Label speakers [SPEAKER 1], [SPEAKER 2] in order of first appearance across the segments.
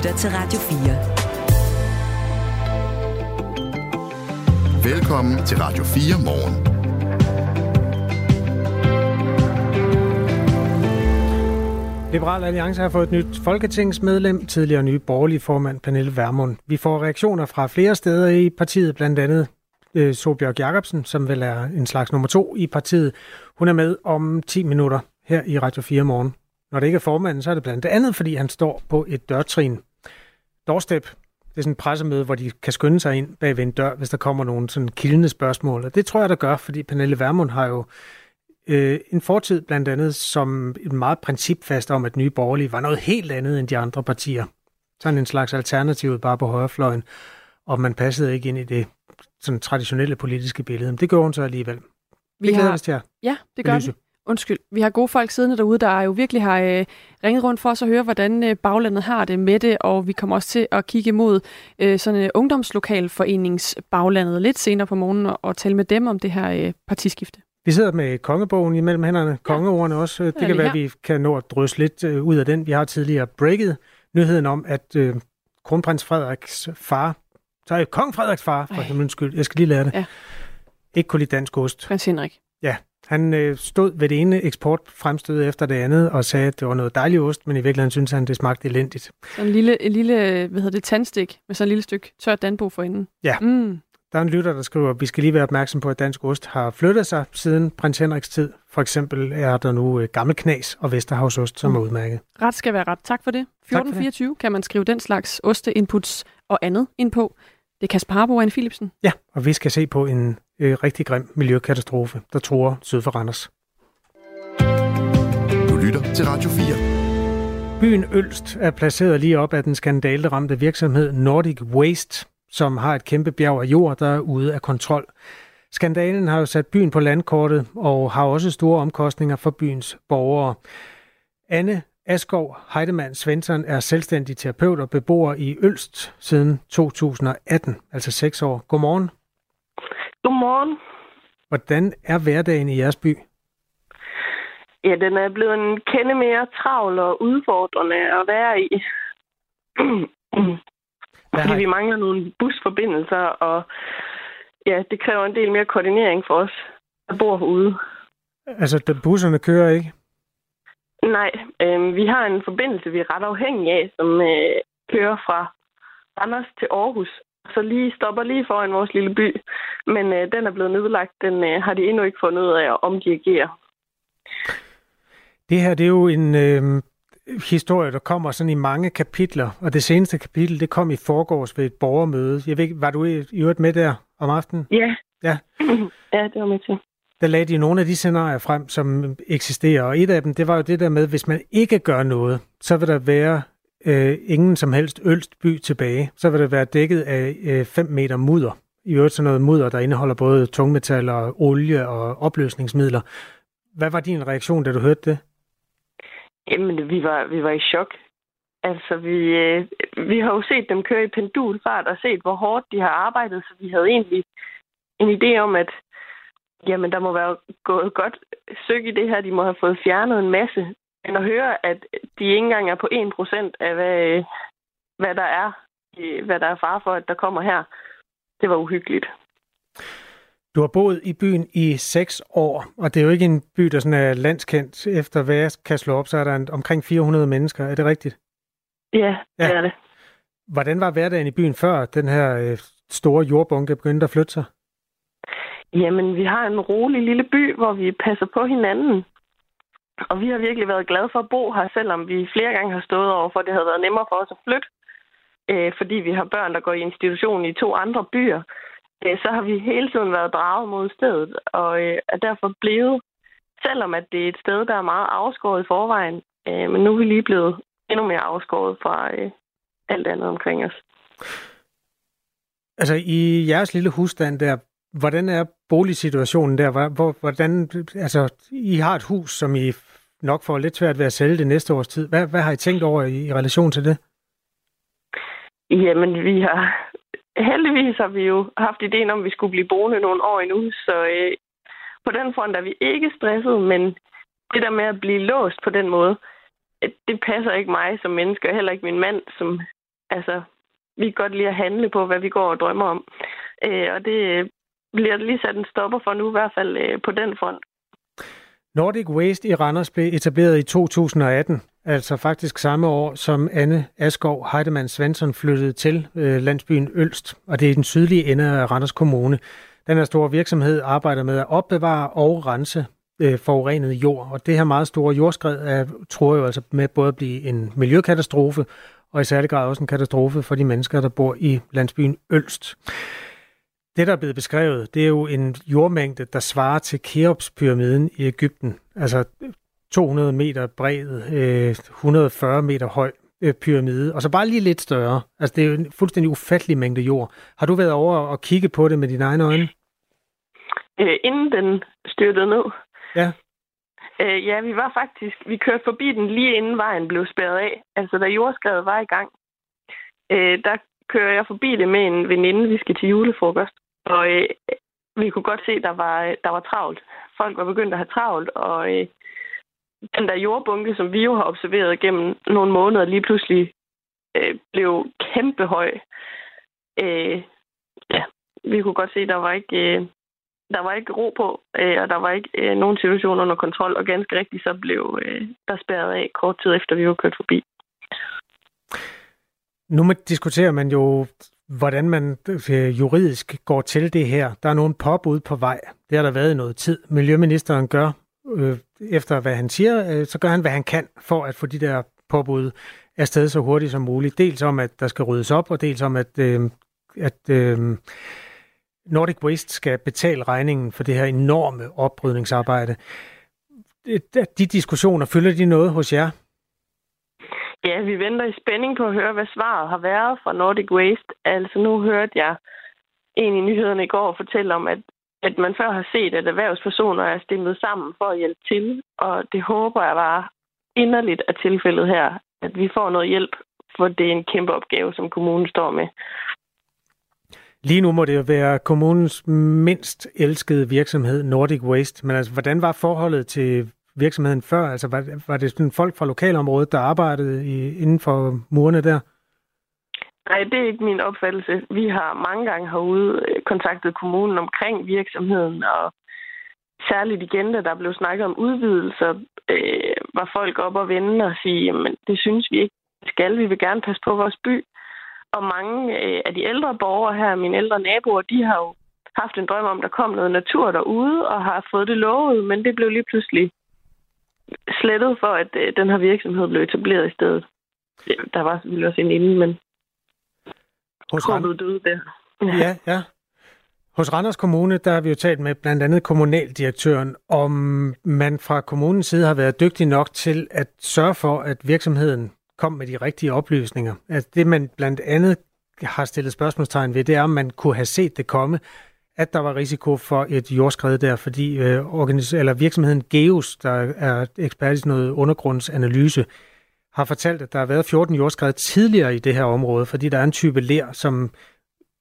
[SPEAKER 1] lytter til Radio
[SPEAKER 2] 4. Velkommen til Radio 4 morgen.
[SPEAKER 3] Liberal Alliance har fået et nyt folketingsmedlem, tidligere nye borgerlige formand Pernille Vermund. Vi får reaktioner fra flere steder i partiet, blandt andet øh, Sobjørg Jacobsen, som vel er en slags nummer to i partiet. Hun er med om 10 minutter her i Radio 4 morgen. Når det ikke er formanden, så er det blandt andet, fordi han står på et dørtrin. Doorstep, det er sådan et pressemøde, hvor de kan skynde sig ind bag ved en dør, hvis der kommer nogle sådan kildende spørgsmål. Og det tror jeg, der gør, fordi Pernille Vermund har jo øh, en fortid blandt andet som et meget principfast om, at Nye Borgerlige var noget helt andet end de andre partier. Sådan en slags alternativ bare på højrefløjen, og man passede ikke ind i det sådan traditionelle politiske billede. Men det gør hun så alligevel. Vi det glæder os til at
[SPEAKER 4] Ja, det gør vi. Undskyld. Vi har gode folk siddende derude, der jo virkelig har øh, ringet rundt for os at høre, hvordan øh, baglandet har det med det, og vi kommer også til at kigge mod øh, sådan en ungdomslokalforenings baglandet lidt senere på morgenen og, og tale med dem om det her øh, partiskifte.
[SPEAKER 3] Vi sidder med kongebogen imellem hænderne, kongeordene også. Det kan være, at vi kan nå at drysse lidt øh, ud af den. Vi har tidligere breaket nyheden om, at øh, kronprins Frederiks far, så er kong Frederiks far, for himlens skyld, jeg skal lige lære det, ja. ikke kunne lide dansk ost.
[SPEAKER 4] Prins Henrik.
[SPEAKER 3] Han øh, stod ved det ene eksportfremstød efter det andet og sagde, at det var noget dejligt ost, men i virkeligheden synes han, det smagte elendigt.
[SPEAKER 4] Så en lille, en lille hvad hedder det, tandstik med sådan en lille stykke tørt danbo for inden.
[SPEAKER 3] Ja. Mm. Der er en lytter, der skriver, at vi skal lige være opmærksom på, at dansk ost har flyttet sig siden prins Henriks tid. For eksempel er der nu øh, gammel knas og Vesterhavsost, som mm. er udmærket.
[SPEAKER 4] Ret skal være ret. Tak for det. 1424 kan man skrive den slags osteinputs og andet ind på. Det er Kasper Harbo og Anne Philipsen.
[SPEAKER 3] Ja, og vi skal se på en øh, rigtig grim miljøkatastrofe, der tror syd for Randers.
[SPEAKER 2] Du lytter til Radio 4.
[SPEAKER 3] Byen Ølst er placeret lige op af den skandaleramte virksomhed Nordic Waste, som har et kæmpe bjerg af jord, der er ude af kontrol. Skandalen har jo sat byen på landkortet og har også store omkostninger for byens borgere. Anne Askov Heidemann Svensson er selvstændig terapeut og beboer i Ølst siden 2018, altså seks år. Godmorgen.
[SPEAKER 5] Godmorgen.
[SPEAKER 3] Hvordan er hverdagen i jeres by?
[SPEAKER 5] Ja, den er blevet en kende mere travl og udfordrende at være i. Fordi vi mangler nogle busforbindelser, og ja, det kræver en del mere koordinering for os, der bor herude.
[SPEAKER 3] Altså, busserne kører ikke?
[SPEAKER 5] Nej, øh, vi har en forbindelse, vi er ret afhængige af, som øh, kører fra Randers til Aarhus. Så lige stopper lige foran vores lille by. Men øh, den er blevet nedlagt. Den øh, har de endnu ikke fundet ud af at omdirigere.
[SPEAKER 3] Det her, det er jo en øh, historie, der kommer sådan i mange kapitler. Og det seneste kapitel, det kom i forgårs ved et borgermøde. Jeg ved ikke, var du i øvrigt med der om aftenen?
[SPEAKER 5] Ja.
[SPEAKER 3] Ja,
[SPEAKER 5] ja det var med til
[SPEAKER 3] der lagde de nogle af de scenarier frem, som eksisterer. Og et af dem, det var jo det der med, hvis man ikke gør noget, så vil der være øh, ingen som helst ølst by tilbage. Så vil det være dækket af 5 øh, meter mudder. I øvrigt sådan noget mudder, der indeholder både tungmetaller, olie og opløsningsmidler. Hvad var din reaktion, da du hørte det?
[SPEAKER 5] Jamen, vi var, vi var i chok. Altså, vi, øh, vi har jo set dem køre i pendulfart og set, hvor hårdt de har arbejdet, så vi havde egentlig en idé om, at Jamen, der må være gået godt søg i det her. De må have fået fjernet en masse. Men at høre, at de ikke engang er på 1% af, hvad, hvad der er, hvad der er far for, at der kommer her, det var uhyggeligt.
[SPEAKER 3] Du har boet i byen i seks år, og det er jo ikke en by, der sådan er landskendt. Efter hvad jeg kan slå op, så er der en, omkring 400 mennesker. Er det rigtigt?
[SPEAKER 5] Ja, det ja. er det.
[SPEAKER 3] Hvordan var hverdagen i byen før den her øh, store jordbunke begyndte at flytte sig?
[SPEAKER 5] Jamen, vi har en rolig lille by, hvor vi passer på hinanden. Og vi har virkelig været glade for at bo her, selvom vi flere gange har stået over for, at det havde været nemmere for os at flytte. Øh, fordi vi har børn, der går i institution i to andre byer. Øh, så har vi hele tiden været draget mod stedet, og øh, er derfor blevet, selvom at det er et sted, der er meget afskåret i forvejen, øh, men nu er vi lige blevet endnu mere afskåret fra øh, alt andet omkring os.
[SPEAKER 3] Altså i jeres lille husstand der, Hvordan er boligsituationen der? Hvordan, altså, I har et hus, som I nok får lidt svært ved at sælge det næste års tid. Hvad, hvad har I tænkt over i, i relation til det?
[SPEAKER 5] Jamen, vi har... Heldigvis har vi jo haft ideen om, at vi skulle blive boende nogle år endnu, så øh, på den front er vi ikke stresset, men det der med at blive låst på den måde, øh, det passer ikke mig som menneske, og heller ikke min mand, som altså, vi kan godt lide at handle på, hvad vi går og drømmer om. Øh, og det bliver lige sat en stopper for nu, i hvert fald øh, på den front.
[SPEAKER 3] Nordic Waste i Randers blev etableret i 2018, altså faktisk samme år, som Anne Askov Heidemann Svensson flyttede til øh, landsbyen Ølst, og det er i den sydlige ende af Randers Kommune. Den her store virksomhed arbejder med at opbevare og rense øh, forurenet jord, og det her meget store jordskred er, tror jeg altså med både at blive en miljøkatastrofe, og i særlig grad også en katastrofe for de mennesker, der bor i landsbyen Ølst. Det, der er blevet beskrevet, det er jo en jordmængde, der svarer til Keops-pyramiden i Ægypten. Altså 200 meter bred, 140 øh, meter høj øh, pyramide, og så bare lige lidt større. Altså det er jo en fuldstændig ufattelig mængde jord. Har du været over og kigge på det med dine egne øjne?
[SPEAKER 5] Øh, inden den styrtede ned?
[SPEAKER 3] Ja.
[SPEAKER 5] Øh, ja, vi var faktisk, vi kørte forbi den lige inden vejen blev spærret af. Altså da jordskredet var i gang. Øh, der kører jeg forbi det med en veninde, vi skal til julefrokost. Og øh, vi kunne godt se, at der var, der var travlt. Folk var begyndt at have travlt, og øh, den der jordbunke, som vi jo har observeret gennem nogle måneder, lige pludselig øh, blev kæmpe høj. Øh, ja, vi kunne godt se, at der var ikke, øh, der var ikke ro på, øh, og der var ikke øh, nogen situation under kontrol, og ganske rigtigt så blev øh, der spærret af kort tid efter, vi var kørt forbi.
[SPEAKER 3] Nu diskuterer man jo, hvordan man øh, juridisk går til det her. Der er nogle påbud på vej. Det har der været i noget tid. Miljøministeren gør, øh, efter hvad han siger, øh, så gør han, hvad han kan for at få de der påbud afsted så hurtigt som muligt. Dels om, at der skal ryddes op, og dels om, at, øh, at øh, Nordic Waste skal betale regningen for det her enorme oprydningsarbejde. Øh, de diskussioner, fylder de noget hos jer?
[SPEAKER 5] Ja, vi venter i spænding på at høre, hvad svaret har været fra Nordic Waste. Altså nu hørte jeg en i nyhederne i går fortælle om, at, at man før har set, at erhvervspersoner er stemmet sammen for at hjælpe til. Og det håber jeg bare inderligt er tilfældet her, at vi får noget hjælp, for det er en kæmpe opgave, som kommunen står med.
[SPEAKER 3] Lige nu må det jo være kommunens mindst elskede virksomhed, Nordic Waste. Men altså, hvordan var forholdet til virksomheden før? Altså, var, var det sådan folk fra lokalområdet, der arbejdede i, inden for murene der?
[SPEAKER 5] Nej, det er ikke min opfattelse. Vi har mange gange herude øh, kontaktet kommunen omkring virksomheden, og særligt igen, da der blev snakket om udvidelser, øh, var folk op og vende og sige, jamen det synes vi ikke skal. Vi vil gerne passe på vores by. Og mange øh, af de ældre borgere her, mine ældre naboer, de har jo haft en drøm om, at der kom noget natur derude, og har fået det lovet, men det blev lige pludselig slettet for, at øh, den her virksomhed blev etableret i stedet. Ja, der var selvfølgelig også en inden, men Hos Rand... døde der.
[SPEAKER 3] Ja. ja, ja. Hos Randers Kommune, der har vi jo talt med blandt andet kommunaldirektøren, om man fra kommunens side har været dygtig nok til at sørge for, at virksomheden kom med de rigtige oplysninger. At det, man blandt andet har stillet spørgsmålstegn ved, det er, om man kunne have set det komme, at der var risiko for et jordskred der, fordi øh, organis- eller virksomheden Geos, der er ekspert i noget undergrundsanalyse, har fortalt, at der har været 14 jordskred tidligere i det her område, fordi der er en type ler, som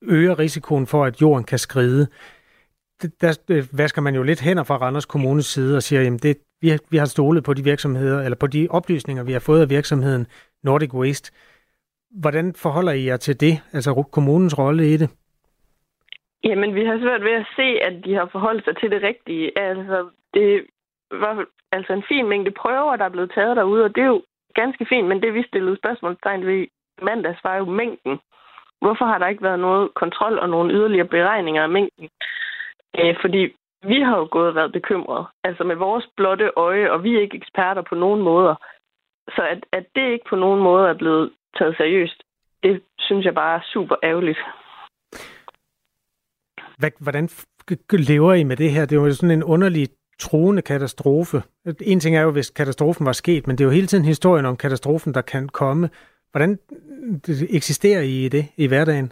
[SPEAKER 3] øger risikoen for, at jorden kan skride. Der øh, vasker man jo lidt hænder fra Randers Kommunes side og siger, at vi, vi har stolet på de virksomheder, eller på de oplysninger, vi har fået af virksomheden Nordic Waste. Hvordan forholder I jer til det, altså kommunens rolle i det?
[SPEAKER 5] Jamen, vi har svært ved at se, at de har forholdt sig til det rigtige. Altså, det var altså en fin mængde prøver, der er blevet taget derude, og det er jo ganske fint, men det vi stillede spørgsmålstegn ved mandags var jo mængden. Hvorfor har der ikke været noget kontrol og nogle yderligere beregninger af mængden? Øh, fordi vi har jo gået og været bekymrede, altså med vores blotte øje, og vi er ikke eksperter på nogen måder. Så at, at det ikke på nogen måde er blevet taget seriøst, det synes jeg bare er super ærgerligt.
[SPEAKER 3] Hvordan lever I med det her? Det er jo sådan en underlig troende katastrofe. En ting er jo, hvis katastrofen var sket, men det er jo hele tiden historien om katastrofen, der kan komme. Hvordan eksisterer I i det i hverdagen?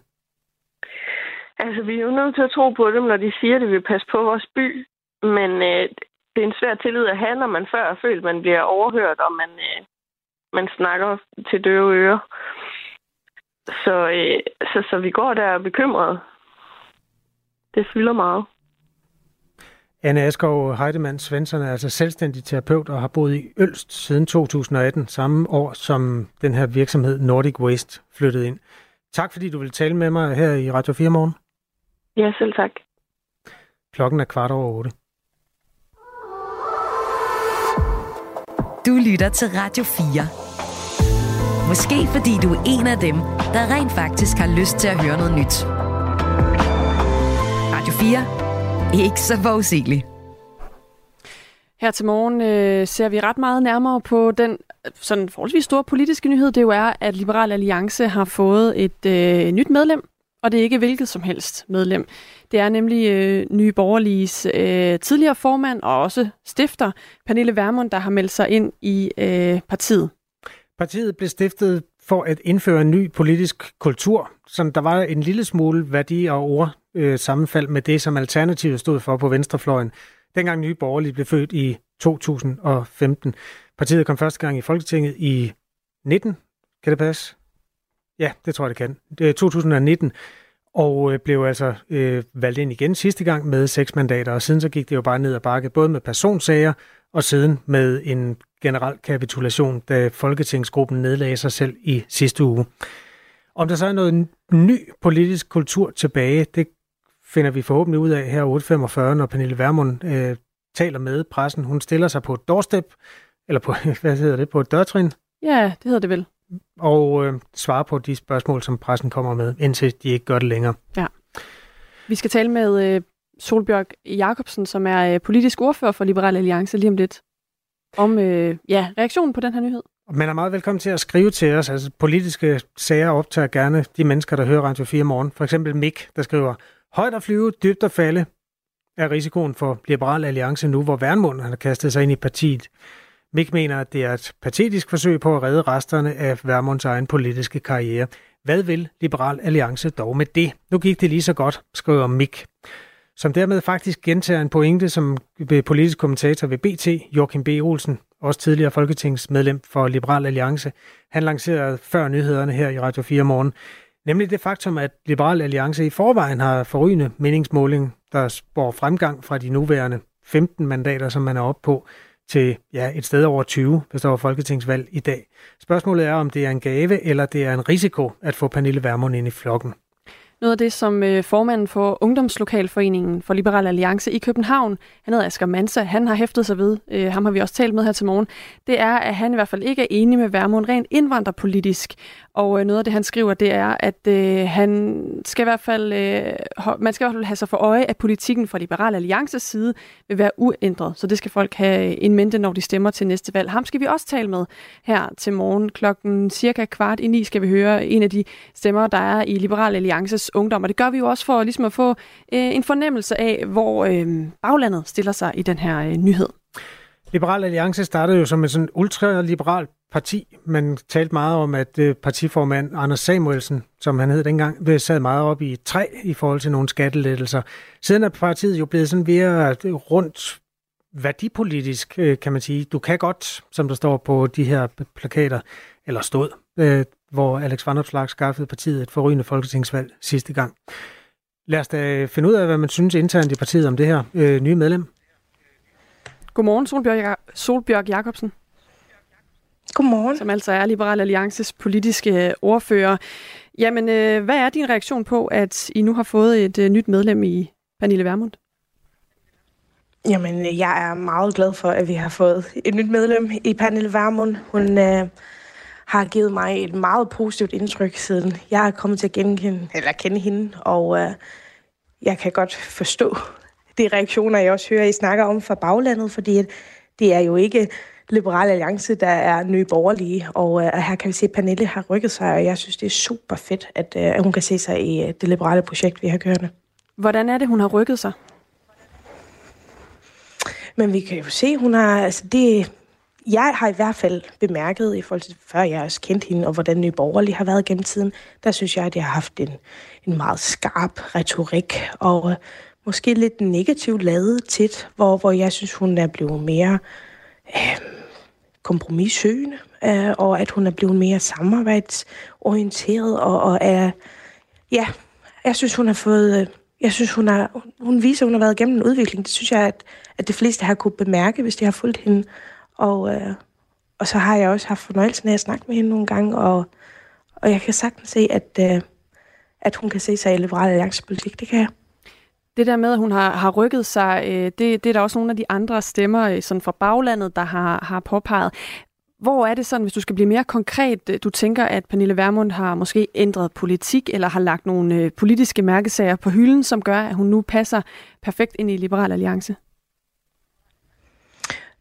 [SPEAKER 5] Altså, vi er jo nødt til at tro på dem, når de siger, at de vil passe på vores by. Men øh, det er en svær tillid at have, når man før har følt, man bliver overhørt, og man, øh, man snakker til døve ører. Så, øh, så, så vi går der bekymrede. Det fylder meget.
[SPEAKER 3] Anne Askov Heidemann Svensson er altså selvstændig terapeut og har boet i Ølst siden 2018, samme år som den her virksomhed Nordic Waste flyttede ind. Tak fordi du vil tale med mig her i Radio 4 morgen.
[SPEAKER 5] Ja, selv tak.
[SPEAKER 3] Klokken er kvart over otte.
[SPEAKER 1] Du lytter til Radio 4. Måske fordi du er en af dem, der rent faktisk har lyst til at høre noget nyt. Radio 4. Ikke så forudsigeligt.
[SPEAKER 4] Her til morgen øh, ser vi ret meget nærmere på den sådan forholdsvis store politiske nyhed, det jo er, at Liberal Alliance har fået et øh, nyt medlem, og det er ikke hvilket som helst medlem. Det er nemlig øh, Nye Borgerliges øh, tidligere formand og også stifter, Pernille Vermund, der har meldt sig ind i øh, partiet.
[SPEAKER 3] Partiet blev stiftet for at indføre en ny politisk kultur, som der var en lille smule værdi og ord øh, sammenfald med det, som Alternativet stod for på venstrefløjen. Dengang Nye Borgerlige blev født i 2015. Partiet kom første gang i Folketinget i 19. Kan det passe? Ja, det tror jeg, det kan. Det er 2019 og øh, blev altså øh, valgt ind igen sidste gang med seks mandater, og siden så gik det jo bare ned ad bakke, både med personsager og siden med en generel kapitulation, da Folketingsgruppen nedlagde sig selv i sidste uge. Om der så er noget ny politisk kultur tilbage, det finder vi forhåbentlig ud af her 8.45, når Pernille Vermund øh, taler med pressen. Hun stiller sig på et doorstep, eller på, hvad hedder det, på et dørtrin.
[SPEAKER 4] Ja, det hedder det vel.
[SPEAKER 3] Og øh, svarer på de spørgsmål, som pressen kommer med, indtil de ikke gør det længere.
[SPEAKER 4] Ja. Vi skal tale med øh, Solbjørg Jacobsen, som er øh, politisk ordfører for Liberal Alliance lige om lidt, om øh, ja, reaktionen på den her nyhed.
[SPEAKER 3] Man er meget velkommen til at skrive til os. Altså, politiske sager optager gerne de mennesker, der hører Radio 4 morgen. For eksempel Mik, der skriver, højt at flyve, dybt at falde er risikoen for Liberal Alliance nu, hvor Værnmund har kastet sig ind i partiet. Mik mener, at det er et patetisk forsøg på at redde resterne af Værmunds egen politiske karriere. Hvad vil Liberal Alliance dog med det? Nu gik det lige så godt, skriver Mik. Som dermed faktisk gentager en pointe, som politisk kommentator ved BT, Joachim B. Olsen, også tidligere folketingsmedlem for Liberal Alliance, han lancerede før nyhederne her i Radio 4 morgen. Nemlig det faktum, at Liberal Alliance i forvejen har forrygende meningsmåling, der spår fremgang fra de nuværende 15 mandater, som man er oppe på, til ja, et sted over 20, hvis der var folketingsvalg i dag. Spørgsmålet er, om det er en gave eller det er en risiko at få Pernille Vermund ind i flokken.
[SPEAKER 4] Noget af det, som øh, formanden for Ungdomslokalforeningen for Liberal Alliance i København, han hedder Asger Mansa, han har hæftet sig ved, øh, ham har vi også talt med her til morgen, det er, at han i hvert fald ikke er enig med Værmund rent indvandrerpolitisk. Og øh, noget af det, han skriver, det er, at øh, han skal i hvert fald, øh, man skal i hvert fald have sig for øje, at politikken fra Liberal Alliances side vil være uændret. Så det skal folk have en mente, når de stemmer til næste valg. Ham skal vi også tale med her til morgen. Klokken cirka kvart i ni skal vi høre en af de stemmer, der er i Liberal Alliances ungdom. Og det gør vi jo også for ligesom at få øh, en fornemmelse af, hvor øh, baglandet stiller sig i den her øh, nyhed.
[SPEAKER 3] Liberal Alliance startede jo som et sådan ultraliberalt parti. Man talte meget om, at øh, partiformand Anders Samuelsen, som han hed dengang, øh, sad meget op i træ i forhold til nogle skattelettelser. Siden er partiet jo blevet sådan mere øh, rundt værdipolitisk, kan man sige. Du kan godt, som der står på de her plakater, eller stod, hvor Alex Vanopslag skaffede partiet et forrygende folketingsvalg sidste gang. Lad os da finde ud af, hvad man synes internt i partiet om det her øh, nye medlem.
[SPEAKER 4] Godmorgen, Solbjørg, Solbjørg Jacobsen.
[SPEAKER 6] Godmorgen.
[SPEAKER 4] Som altså er Liberal Alliances politiske ordfører. Jamen, øh, hvad er din reaktion på, at I nu har fået et øh, nyt medlem i Pernille Vermund?
[SPEAKER 6] Jamen, jeg er meget glad for, at vi har fået et nyt medlem i Pernille Vermund. Hun øh, har givet mig et meget positivt indtryk, siden jeg er kommet til at genkende, eller kende hende, og øh, jeg kan godt forstå de reaktioner, jeg også hører, I snakker om fra baglandet, fordi det er jo ikke Liberale Alliance, der er nye borgerlige, og øh, her kan vi se, at Pernille har rykket sig, og jeg synes, det er super fedt, at, øh, at hun kan se sig i øh, det liberale projekt, vi har kørende.
[SPEAKER 4] Hvordan er det, hun har rykket sig?
[SPEAKER 6] Men vi kan jo se, hun har, altså det, jeg har i hvert fald bemærket, i forhold til før jeg også kendt hende, og hvordan Nye Borgerlige har været gennem tiden, der synes jeg, at jeg har haft en, en meget skarp retorik, og øh, måske lidt negativt lavet tit, hvor, hvor jeg synes, hun er blevet mere øh, kompromissøgende, øh, og at hun er blevet mere samarbejdsorienteret, og, og er, ja, jeg synes, hun har fået øh, jeg synes, hun, har, hun viser, at hun har været igennem en udvikling. Det synes jeg, at, at de fleste har kunne bemærke, hvis de har fulgt hende. Og, øh, og så har jeg også haft fornøjelsen af at snakke med hende nogle gange, og, og jeg kan sagtens se, at, øh, at hun kan se sig i liberal alliancepolitik. Det kan jeg.
[SPEAKER 4] Det der med, at hun har, har rykket sig, øh, det, det er der også nogle af de andre stemmer øh, sådan fra baglandet, der har, har påpeget. Hvor er det sådan, hvis du skal blive mere konkret, øh, du tænker, at Pernille Vermund har måske ændret politik, eller har lagt nogle øh, politiske mærkesager på hylden, som gør, at hun nu passer perfekt ind i Liberal Alliance?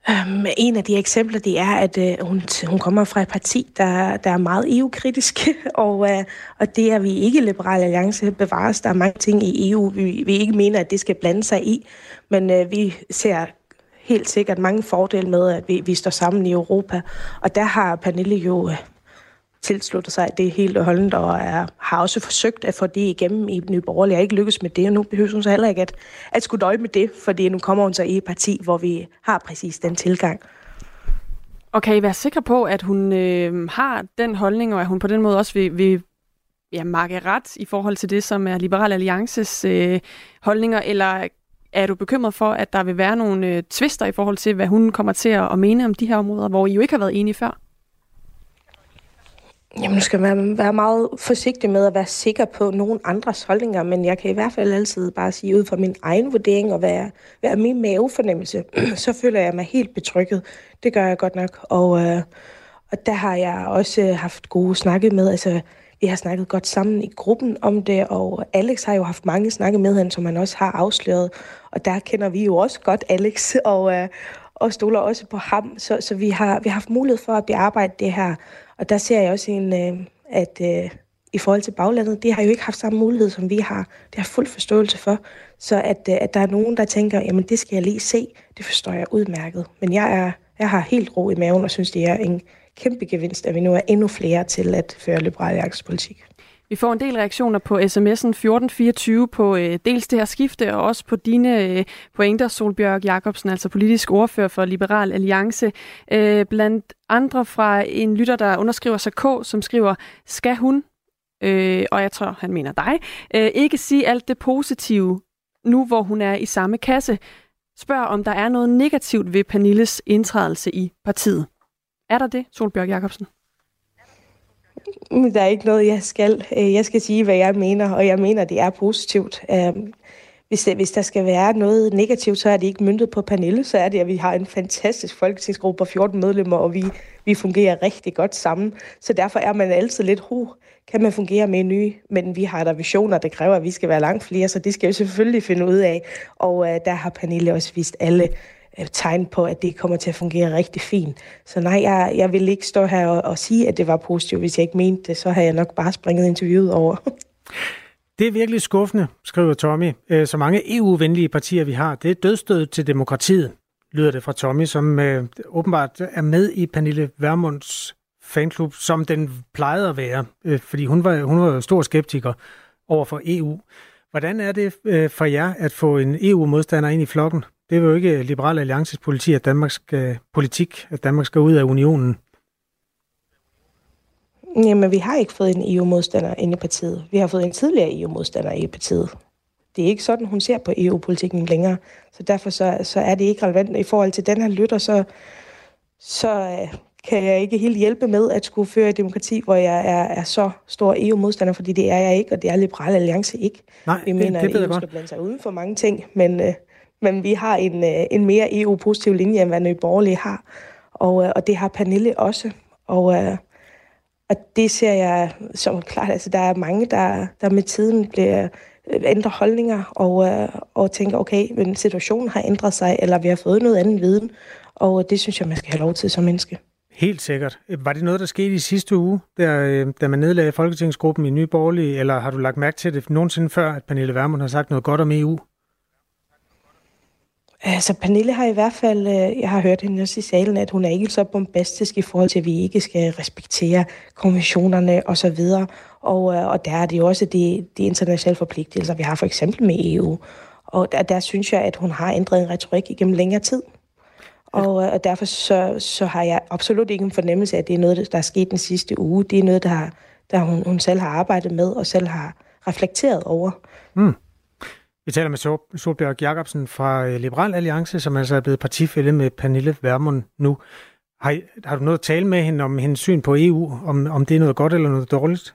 [SPEAKER 6] Um, en af de eksempler, det er, at uh, hun, hun kommer fra et parti, der, der er meget EU-kritisk, og, uh, og det er vi ikke Liberale Alliance bevares. Der er mange ting i EU, vi, vi ikke mener, at det skal blande sig i, men uh, vi ser helt sikkert mange fordele med, at vi, vi står sammen i Europa. Og der har Pernille jo tilslutter sig det helt holdent, og er, har også forsøgt at få det igennem i Nye Borgerlige. Jeg har ikke lykkes med det, og nu behøver hun så heller ikke at, at skulle døje med det, fordi nu kommer hun så i et parti, hvor vi har præcis den tilgang.
[SPEAKER 4] Og kan I være sikre på, at hun øh, har den holdning, og at hun på den måde også vil, vil ja, markere ret i forhold til det, som er Liberal Alliances øh, holdninger, eller er du bekymret for, at der vil være nogle øh, tvister i forhold til, hvad hun kommer til at, at mene om de her områder, hvor I jo ikke har været enige før?
[SPEAKER 6] Jamen, nu skal man være meget forsigtig med at være sikker på nogen andres holdninger, men jeg kan i hvert fald altid bare sige ud fra min egen vurdering og være, være min mavefornemmelse, så føler jeg mig helt betrykket. Det gør jeg godt nok, og, øh, og der har jeg også øh, haft gode snakke med, altså vi har snakket godt sammen i gruppen om det, og Alex har jo haft mange snakke med hende, som han også har afsløret, og der kender vi jo også godt Alex, og, øh, og stoler også på ham, så, så vi, har, vi har haft mulighed for at bearbejde det her, og der ser jeg også en, øh, at øh, i forhold til baglandet, de har jo ikke haft samme mulighed, som vi har. Det har fuld forståelse for. Så at, øh, at der er nogen, der tænker, jamen det skal jeg lige se, det forstår jeg udmærket. Men jeg, er, jeg har helt ro i maven og synes, det er en kæmpe gevinst, at vi nu er endnu flere til at føre liberal politik.
[SPEAKER 4] Vi får en del reaktioner på sms'en 1424 på øh, dels det her skifte, og også på dine øh, pointer, Solbjørg Jacobsen, altså politisk ordfører for Liberal Alliance. Øh, blandt andre fra en lytter, der underskriver sig K, som skriver, skal hun, øh, og jeg tror, han mener dig, øh, ikke sige alt det positive, nu hvor hun er i samme kasse. Spørg, om der er noget negativt ved Pernilles indtrædelse i partiet. Er der det, Solbjørg Jacobsen?
[SPEAKER 6] Der er ikke noget, jeg skal. Øh, jeg skal sige, hvad jeg mener, og jeg mener, det er positivt. Øh, hvis, hvis der skal være noget negativt, så er det ikke myndet på Pernille, så er det, at vi har en fantastisk folketingsgruppe på 14 medlemmer, og vi, vi fungerer rigtig godt sammen. Så derfor er man altid lidt, hu, kan man fungere med nye? Men vi har der visioner, der kræver, at vi skal være langt flere, så det skal vi selvfølgelig finde ud af. Og uh, der har Pernille også vist alle Øh, tegn på, at det kommer til at fungere rigtig fint. Så nej, jeg, jeg vil ikke stå her og, og sige, at det var positivt. Hvis jeg ikke mente det, så har jeg nok bare springet interviewet over.
[SPEAKER 3] Det er virkelig skuffende, skriver Tommy. Øh, så mange EU-venlige partier, vi har, det er dødstød til demokratiet, lyder det fra Tommy, som øh, åbenbart er med i Pernille Vermunds fanklub, som den plejede at være, øh, fordi hun var, hun var stor skeptiker over for EU. Hvordan er det øh, for jer at få en EU-modstander ind i flokken? Det er jo ikke Liberale Alliances politi, at Danmark skal, politik, at Danmark skal ud af unionen.
[SPEAKER 6] Jamen, vi har ikke fået en EU-modstander ind i partiet. Vi har fået en tidligere EU-modstander i partiet. Det er ikke sådan, hun ser på EU-politikken længere. Så derfor så, så er det ikke relevant. I forhold til den her lytter, så, så øh, kan jeg ikke helt hjælpe med at skulle føre et demokrati, hvor jeg er, er så stor EU-modstander, fordi det er jeg ikke, og det er Liberale Alliance ikke.
[SPEAKER 3] Nej,
[SPEAKER 6] vi mener, det, det at EU skal blande sig uden for mange ting, men, øh, men vi har en, øh, en mere EU-positiv linje, end hvad Nye Borgerlige har. Og, øh, og det har Pernille også. Og, øh, og det ser jeg som klart, altså der er mange, der, der med tiden bliver ændrer holdninger og, og tænker, okay, men situationen har ændret sig, eller vi har fået noget andet viden, og det synes jeg, man skal have lov til som menneske.
[SPEAKER 3] Helt sikkert. Var det noget, der skete i sidste uge, der, da man nedlagde Folketingsgruppen i Nye Borgerlige, eller har du lagt mærke til det nogensinde før, at Pernille Vermund har sagt noget godt om EU?
[SPEAKER 6] Altså, Pernille har i hvert fald, øh, jeg har hørt hende også i salen, at hun er ikke så bombastisk i forhold til, at vi ikke skal respektere konventionerne osv. Og, så videre. og, øh, og der er det jo også de, de internationale forpligtelser, vi har for eksempel med EU. Og der, der synes jeg, at hun har ændret en retorik igennem længere tid. Og, øh, og derfor så, så har jeg absolut ikke en fornemmelse af, at det er noget, der er sket den sidste uge. Det er noget, der, der hun, hun selv har arbejdet med og selv har reflekteret over.
[SPEAKER 3] Mm. Vi taler med Solbjørg Jacobsen fra øh, Liberal Alliance, som altså er blevet partifælde med Pernille Vermund nu. Har, har du noget at tale med hende om hendes syn på EU, om, om det er noget godt eller noget dårligt?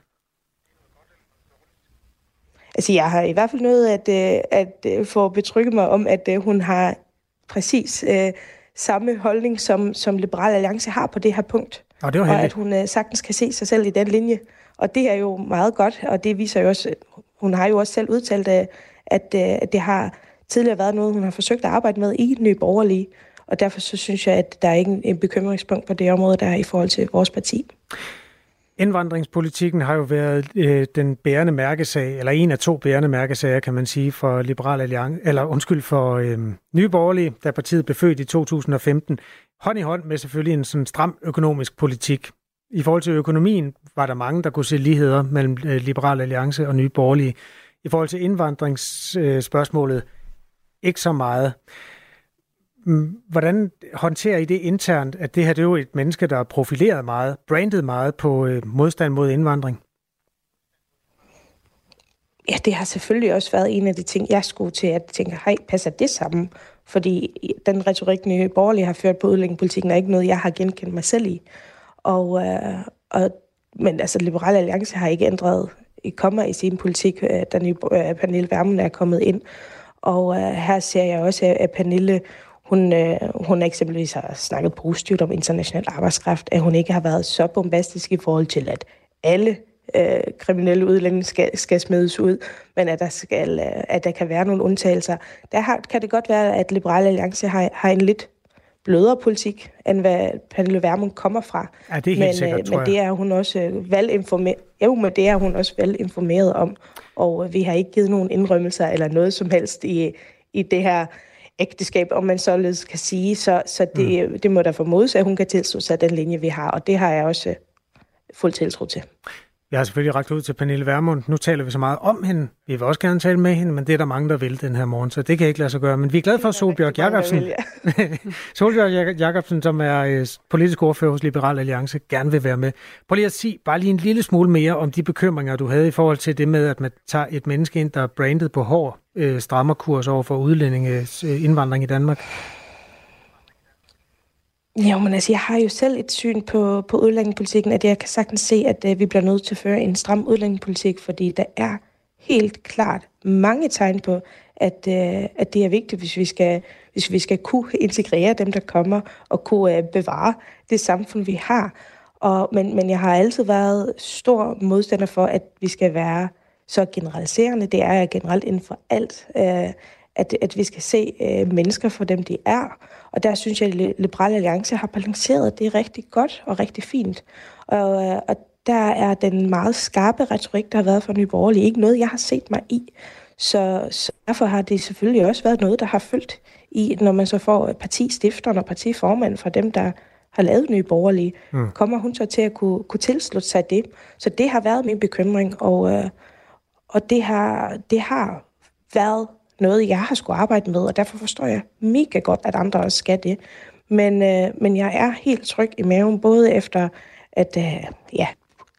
[SPEAKER 6] Altså, jeg har i hvert fald noget at, øh, at, at få betrykket mig om, at hun har præcis øh, samme holdning, som, som Liberal Alliance har på det her punkt.
[SPEAKER 3] Og, det var
[SPEAKER 6] og at hun øh, sagtens kan se sig selv i den linje. Og det er jo meget godt, og det viser jo også, hun har jo også selv udtalt, at, at, øh, at det har tidligere været noget, hun har forsøgt at arbejde med i Nye Borgerlige. Og derfor så synes jeg, at der er ikke en bekymringspunkt på det område, der er i forhold til vores parti.
[SPEAKER 3] Indvandringspolitikken har jo været øh, den bærende mærkesag, eller en af to bærende mærkesager, kan man sige, for Liberal Alliance, eller undskyld, for øh, Nye Borgerlige, da partiet blev født i 2015. Hånd i hånd med selvfølgelig en sådan stram økonomisk politik. I forhold til økonomien var der mange, der kunne se ligheder mellem øh, Liberal Alliance og Nye Borgerlige. I forhold til indvandringsspørgsmålet, ikke så meget. Mm, hvordan håndterer I det internt, at det her det er jo et menneske, der er profileret meget, brandet meget på øh, modstand mod indvandring?
[SPEAKER 6] Ja, det har selvfølgelig også været en af de ting, jeg skulle til at tænke, hej, passer det sammen? Fordi den retorik, nye borgerlige har ført på udlændingepolitikken, er ikke noget, jeg har genkendt mig selv i. Og, øh, og, men altså, Liberale Alliance har ikke ændret kommer i sin politik, da Pernille Vermund er kommet ind. Og øh, her ser jeg også, at Pernille hun, øh, hun eksempelvis har snakket positivt om international arbejdskraft, at hun ikke har været så bombastisk i forhold til, at alle øh, kriminelle udlændinge skal, skal smides ud, men at der, skal, øh, at der kan være nogle undtagelser. Der har, kan det godt være, at Liberale Alliance har, har en lidt blødere politik, end hvad Pernille Vermund kommer fra.
[SPEAKER 3] Ja, det er helt men, sikkert,
[SPEAKER 6] øh, men det er hun også øh, velinformeret. Jo, men det er hun også velinformeret om. Og øh, vi har ikke givet nogen indrømmelser eller noget som helst i, i det her ægteskab, om man således kan sige. Så, så det, mm. det må der formodes, at hun kan tilslutte sig den linje, vi har, og det har jeg også fuld tiltro til.
[SPEAKER 3] Jeg har selvfølgelig rakt ud til Pernille Vermund. Nu taler vi så meget om hende. Vi vil også gerne tale med hende, men det er der mange, der vil den her morgen, så det kan ikke lade sig gøre. Men vi er glade for Solbjørg Jacobsen. Solbjørg Jacobsen, som er øh, politisk ordfører hos Liberal Alliance, gerne vil være med. Prøv lige at sige bare lige en lille smule mere om de bekymringer, du havde i forhold til det med, at man tager et menneske ind, der er brandet på hård øh, strammerkurs over for udlændinges øh, indvandring i Danmark.
[SPEAKER 6] Jo, men altså, jeg har jo selv et syn på, på udlændingepolitikken, at jeg kan sagtens se, at uh, vi bliver nødt til at føre en stram udlændingepolitik, fordi der er helt klart mange tegn på, at, uh, at det er vigtigt, hvis vi, skal, hvis vi skal kunne integrere dem, der kommer, og kunne uh, bevare det samfund, vi har. Og, men, men jeg har altid været stor modstander for, at vi skal være så generaliserende. Det er jeg generelt inden for alt. Uh, at, at vi skal se uh, mennesker for dem, de er, og der synes jeg, at Liberale Alliance har balanceret det rigtig godt og rigtig fint. Og, øh, og der er den meget skarpe retorik, der har været fra Nye Borgerlige, ikke noget, jeg har set mig i. Så, så derfor har det selvfølgelig også været noget, der har følt i, når man så får partistifteren og partiformand fra dem, der har lavet Nye Borgerlige, mm. kommer hun så til at kunne, kunne tilslutte sig det. Så det har været min bekymring, og, øh, og det, har, det har været noget, jeg har skulle arbejde med, og derfor forstår jeg mega godt, at andre også skal det. Men, øh, men jeg er helt tryg i maven, både efter at øh, ja,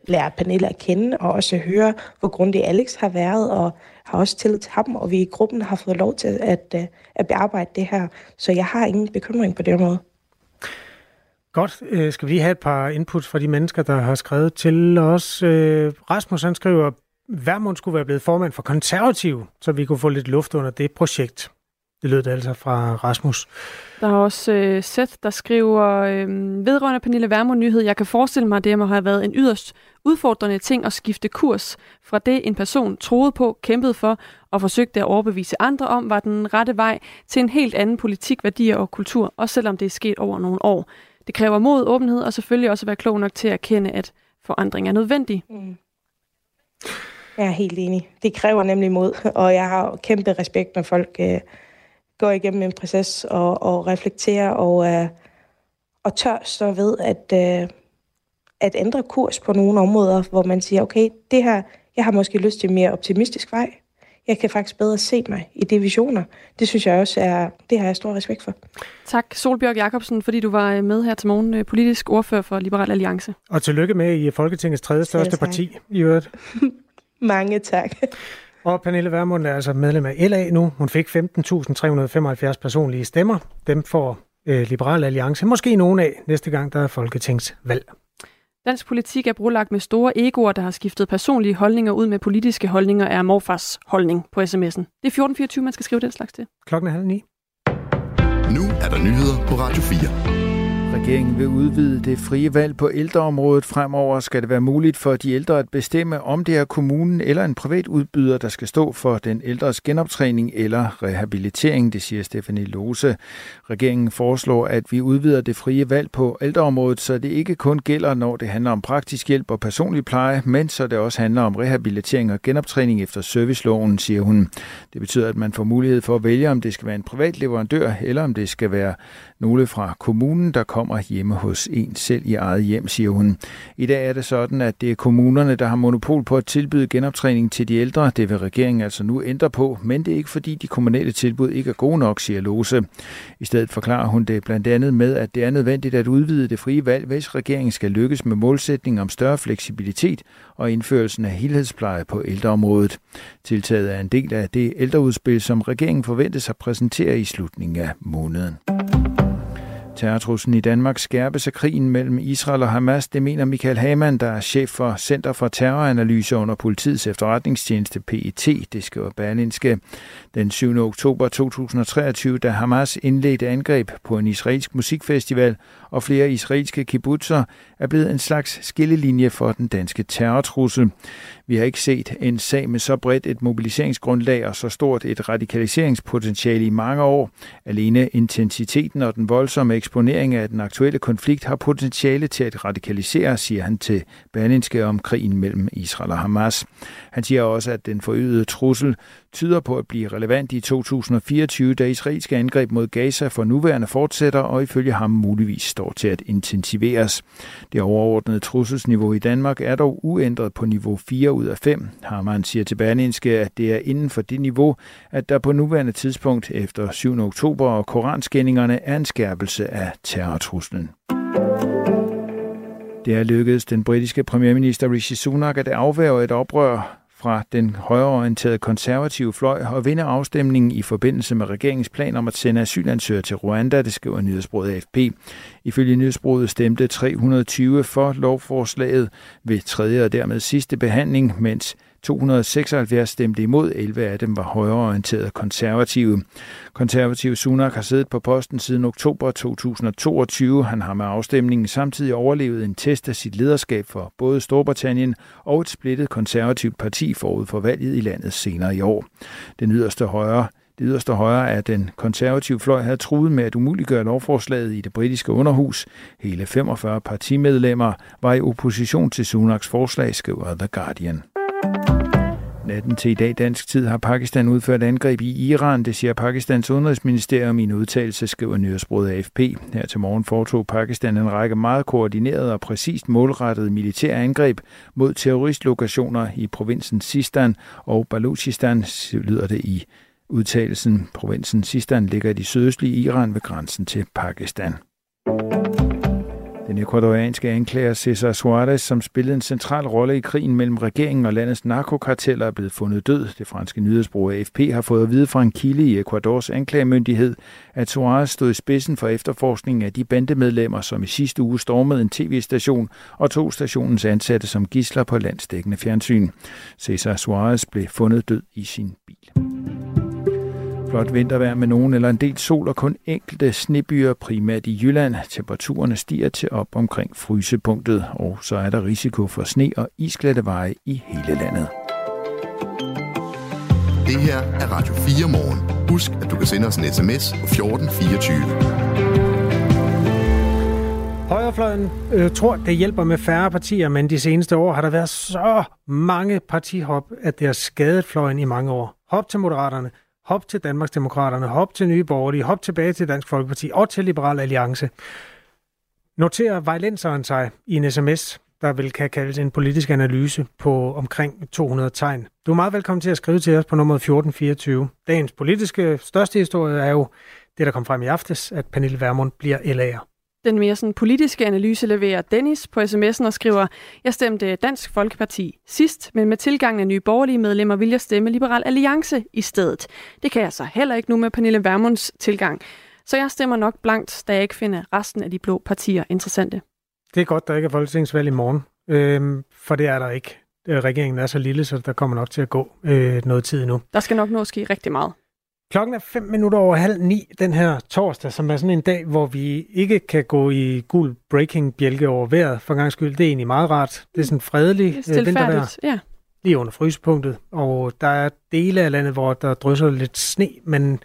[SPEAKER 6] lære Pernille at kende, og også høre, hvor grundig Alex har været, og har også tillid til ham, og vi i gruppen har fået lov til at, øh, at bearbejde det her. Så jeg har ingen bekymring på det måde.
[SPEAKER 3] Godt. Øh, skal vi lige have et par inputs fra de mennesker, der har skrevet til os? Øh, Rasmus han skriver, Værmund skulle være blevet formand for konservativ, så vi kunne få lidt luft under det projekt. Det lød det altså fra Rasmus.
[SPEAKER 4] Der er også øh, Seth, der skriver, øh, vedrørende Pernille Værmund nyhed, jeg kan forestille mig, at det må have været en yderst udfordrende ting at skifte kurs fra det, en person troede på, kæmpede for og forsøgte at overbevise andre om, var den rette vej til en helt anden politik, værdier og kultur, også selvom det er sket over nogle år. Det kræver mod, åbenhed og selvfølgelig også at være klog nok til at erkende, at forandring er nødvendig. Mm.
[SPEAKER 6] Jeg er helt enig. Det kræver nemlig mod, og jeg har kæmpe respekt, når folk øh, går igennem en proces og, og reflekterer og, øh, og tør stå ved at, øh, at ændre kurs på nogle områder, hvor man siger, okay, det her, jeg har måske lyst til en mere optimistisk vej. Jeg kan faktisk bedre se mig i de visioner. Det synes jeg også er, det har jeg stor respekt for.
[SPEAKER 4] Tak, Solbjørg Jacobsen, fordi du var med her til morgen, øh, politisk ordfører for Liberal Alliance.
[SPEAKER 3] Og tillykke med i Folketingets tredje største parti i øvrigt.
[SPEAKER 6] Mange tak.
[SPEAKER 3] Og Pernille Vermund er altså medlem af LA nu. Hun fik 15.375 personlige stemmer. Dem får øh, Liberal Alliance måske nogen af næste gang, der er folketingsvalg.
[SPEAKER 4] Dansk politik er brulagt med store egoer, der har skiftet personlige holdninger ud med politiske holdninger, er morfars holdning på sms'en. Det er 1424, man skal skrive den slags til.
[SPEAKER 3] Klokken er halv ni.
[SPEAKER 2] Nu er der nyheder på Radio 4.
[SPEAKER 7] Regeringen vil udvide det frie valg på ældreområdet. Fremover skal det være muligt for de ældre at bestemme, om det er kommunen eller en privat udbyder, der skal stå for den ældres genoptræning eller rehabilitering, det siger Stefanie Lose. Regeringen foreslår, at vi udvider det frie valg på ældreområdet, så det ikke kun gælder, når det handler om praktisk hjælp og personlig pleje, men så det også handler om rehabilitering og genoptræning efter serviceloven, siger hun. Det betyder, at man får mulighed for at vælge, om det skal være en privat leverandør, eller om det skal være nogle fra kommunen, der kommer hjemme hos en selv i eget hjem, siger hun. I dag er det sådan, at det er kommunerne, der har monopol på at tilbyde genoptræning til de ældre. Det vil regeringen altså nu ændre på, men det er ikke fordi de kommunale tilbud ikke er gode nok, siger Lose. I stedet forklarer hun det blandt andet med, at det er nødvendigt at udvide det frie valg, hvis regeringen skal lykkes med målsætningen om større fleksibilitet og indførelsen af helhedspleje på ældreområdet. Tiltaget er en del af det ældreudspil, som regeringen forventes at præsentere i slutningen af måneden. Terrortruslen i Danmark skærpes af krigen mellem Israel og Hamas. Det mener Michael Hamann, der er chef for Center for Terroranalyse under politiets efterretningstjeneste PET, det skriver Berlinske. Den 7. oktober 2023, da Hamas indledte angreb på en israelsk musikfestival og flere israelske kibbutzer, er blevet en slags skillelinje for den danske terrortrussel. Vi har ikke set en sag med så bredt et mobiliseringsgrundlag og så stort et radikaliseringspotentiale i mange år. Alene intensiteten og den voldsomme eksponering af den aktuelle konflikt har potentiale til at radikalisere, siger han til Berlinske om krigen mellem Israel og Hamas. Han siger også, at den forøgede trussel tyder på at blive relevant i 2024, da israelske angreb mod Gaza for nuværende fortsætter og ifølge ham muligvis står til at intensiveres. Det overordnede trusselsniveau i Danmark er dog uændret på niveau 4 ud af 5. Harman siger til Berlinske, at det er inden for det niveau, at der på nuværende tidspunkt efter 7. oktober og koranskændingerne er en skærpelse af terrortruslen. Det er lykkedes den britiske premierminister Rishi Sunak at afværge et oprør fra den højreorienterede konservative fløj og vinde afstemningen i forbindelse med regeringens plan om at sende asylansøgere til Rwanda, det skriver nyhedsbruget AFP. Ifølge nyhedsbruget stemte 320 for lovforslaget ved tredje og dermed sidste behandling, mens 276 stemte imod, 11 af dem var højreorienterede konservative. Konservative Sunak har siddet på posten siden oktober 2022. Han har med afstemningen samtidig overlevet en test af sit lederskab for både Storbritannien og et splittet konservativt parti forud for valget i landet senere i år. Den yderste højre det yderste højre af den konservative fløj havde truet med at umuliggøre lovforslaget i det britiske underhus. Hele 45 partimedlemmer var i opposition til Sunaks forslag, skriver The Guardian. Natten til i dag dansk tid har Pakistan udført angreb i Iran. Det siger Pakistans udenrigsministerium i en udtalelse, skriver nyhedsbruget AFP. Her til morgen foretog Pakistan en række meget koordinerede og præcist målrettede militære angreb mod terroristlokationer i provinsen Sistan og Balochistan, lyder det i udtalelsen. Provinsen Sistan ligger i det sydøstlige Iran ved grænsen til Pakistan. Den ecuadorianske anklager Cesar Suarez, som spillede en central rolle i krigen mellem regeringen og landets narkokarteller, er blevet fundet død. Det franske nyhedsbureau AFP har fået at vide fra en kilde i Ecuadors anklagemyndighed, at Suarez stod i spidsen for efterforskningen af de bandemedlemmer, som i sidste uge stormede en tv-station og tog stationens ansatte som gisler på landsdækkende fjernsyn. Cesar Suarez blev fundet død i sin bil. Flot vintervejr med nogen eller en del sol og kun enkelte snebyer, primært i Jylland. Temperaturerne stiger til op omkring frysepunktet, og så er der risiko for sne og isglatte veje i hele landet.
[SPEAKER 2] Det her er Radio 4 morgen. Husk, at du kan sende os en sms på 1424.
[SPEAKER 3] Højrefløjen øh, tror, det hjælper med færre partier, men de seneste år har der været så mange partihop, at det har skadet fløjen i mange år. Hop til Moderaterne, hop til Danmarksdemokraterne, hop til Nye Borgerlige, hop tilbage til Dansk Folkeparti og til Liberal Alliance. Noterer vejlenseren sig i en sms, der vil kan kaldes en politisk analyse på omkring 200 tegn. Du er meget velkommen til at skrive til os på nummer 1424. Dagens politiske største historie er jo det, der kom frem i aftes, at Pernille Vermund bliver LA'er.
[SPEAKER 4] Den mere sådan politiske analyse leverer Dennis på sms'en og skriver, jeg stemte Dansk Folkeparti sidst, men med tilgangen af nye borgerlige medlemmer vil jeg stemme Liberal Alliance i stedet. Det kan jeg så heller ikke nu med Pernille Vermunds tilgang. Så jeg stemmer nok blankt, da jeg ikke finder resten af de blå partier interessante.
[SPEAKER 3] Det er godt, der ikke er folketingsvalg i morgen, øhm, for det er der ikke. Øh, regeringen er så lille, så der kommer nok til at gå øh, noget tid nu.
[SPEAKER 4] Der skal nok nå at ske rigtig meget.
[SPEAKER 3] Klokken er 5 minutter over halv ni den her torsdag, som er sådan en dag, hvor vi ikke kan gå i gul breaking bjælke over vejret. For gang skyld, det er egentlig meget rart. Det er sådan fredeligt
[SPEAKER 4] øh, vintervejr. Ja.
[SPEAKER 3] Lige under frysepunktet. Og der er dele af landet, hvor der drysser lidt sne, men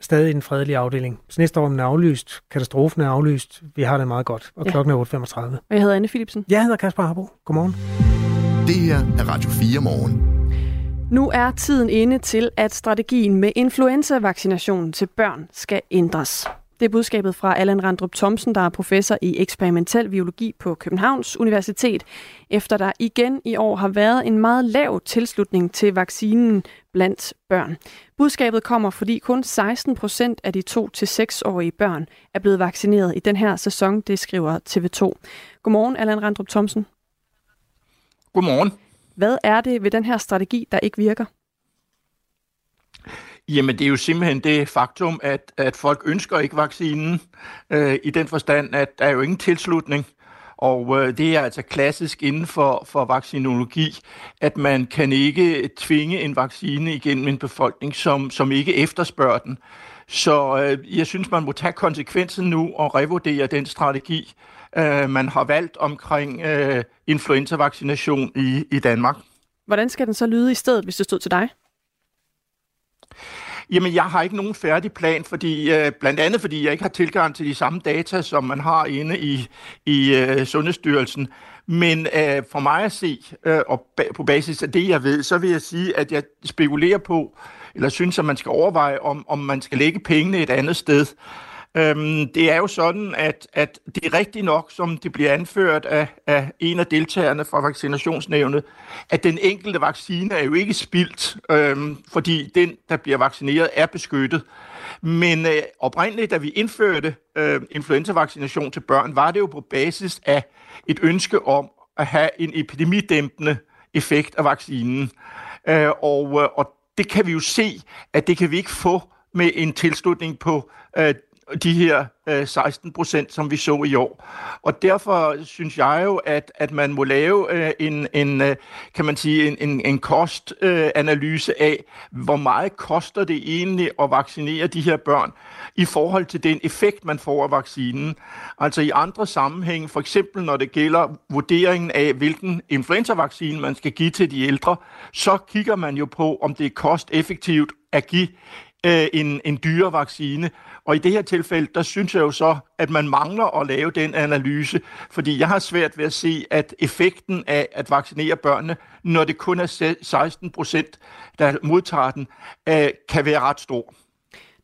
[SPEAKER 3] stadig en fredelig afdeling. Snestormen er aflyst, katastrofen er aflyst, vi har det meget godt, og ja. klokken er 8.35. Og
[SPEAKER 4] jeg hedder Anne Philipsen.
[SPEAKER 3] Jeg hedder Kasper Harbo. Godmorgen.
[SPEAKER 2] Det her er Radio 4 morgen.
[SPEAKER 4] Nu er tiden inde til, at strategien med influenza-vaccinationen til børn skal ændres. Det er budskabet fra Allan Randrup Thomsen, der er professor i eksperimentel biologi på Københavns Universitet, efter der igen i år har været en meget lav tilslutning til vaccinen blandt børn. Budskabet kommer, fordi kun 16 procent af de 2-6-årige børn er blevet vaccineret i den her sæson, det skriver TV2. Godmorgen, Allan Randrup Thomsen.
[SPEAKER 8] Godmorgen.
[SPEAKER 4] Hvad er det ved den her strategi, der ikke virker?
[SPEAKER 8] Jamen, det er jo simpelthen det faktum, at, at folk ønsker ikke vaccinen, øh, i den forstand, at der er jo ingen tilslutning. Og øh, det er altså klassisk inden for, for vaccinologi, at man kan ikke tvinge en vaccine igennem en befolkning, som, som ikke efterspørger den. Så øh, jeg synes, man må tage konsekvensen nu og revurdere den strategi, øh, man har valgt omkring øh, influenza-vaccination i, i Danmark.
[SPEAKER 4] Hvordan skal den så lyde i stedet, hvis det stod til dig?
[SPEAKER 8] Jamen, jeg har ikke nogen færdig plan, fordi øh, blandt andet fordi jeg ikke har tilgang til de samme data, som man har inde i, i øh, Sundhedsstyrelsen. Men øh, for mig at se, øh, og ba- på basis af det, jeg ved, så vil jeg sige, at jeg spekulerer på, eller synes, at man skal overveje, om, om man skal lægge pengene et andet sted. Øhm, det er jo sådan, at, at det er rigtigt nok, som det bliver anført af, af en af deltagerne fra vaccinationsnævnet, at den enkelte vaccine er jo ikke spildt, øhm, fordi den, der bliver vaccineret, er beskyttet. Men øh, oprindeligt, da vi indførte øh, influenza-vaccination til børn, var det jo på basis af et ønske om at have en epidemidæmpende effekt af vaccinen. Øh, og, øh, og det kan vi jo se, at det kan vi ikke få med en tilslutning på øh, de her øh, 16 procent, som vi så i år. Og derfor synes jeg jo, at, at man må lave øh, en, en øh, kan man sige, en, en, en kostanalyse øh, af, hvor meget koster det egentlig at vaccinere de her børn i forhold til den effekt, man får af vaccinen. Altså i andre sammenhæng, for eksempel når det gælder vurderingen af, hvilken influenzavaccine man skal give til de ældre, så kigger man jo på, om det er kosteffektivt at give øh, en, en dyre vaccine. Og i det her tilfælde, der synes jeg jo så, at man mangler at lave den analyse, fordi jeg har svært ved at se, at effekten af at vaccinere børnene, når det kun er 16 procent, der modtager den, øh, kan være ret stor.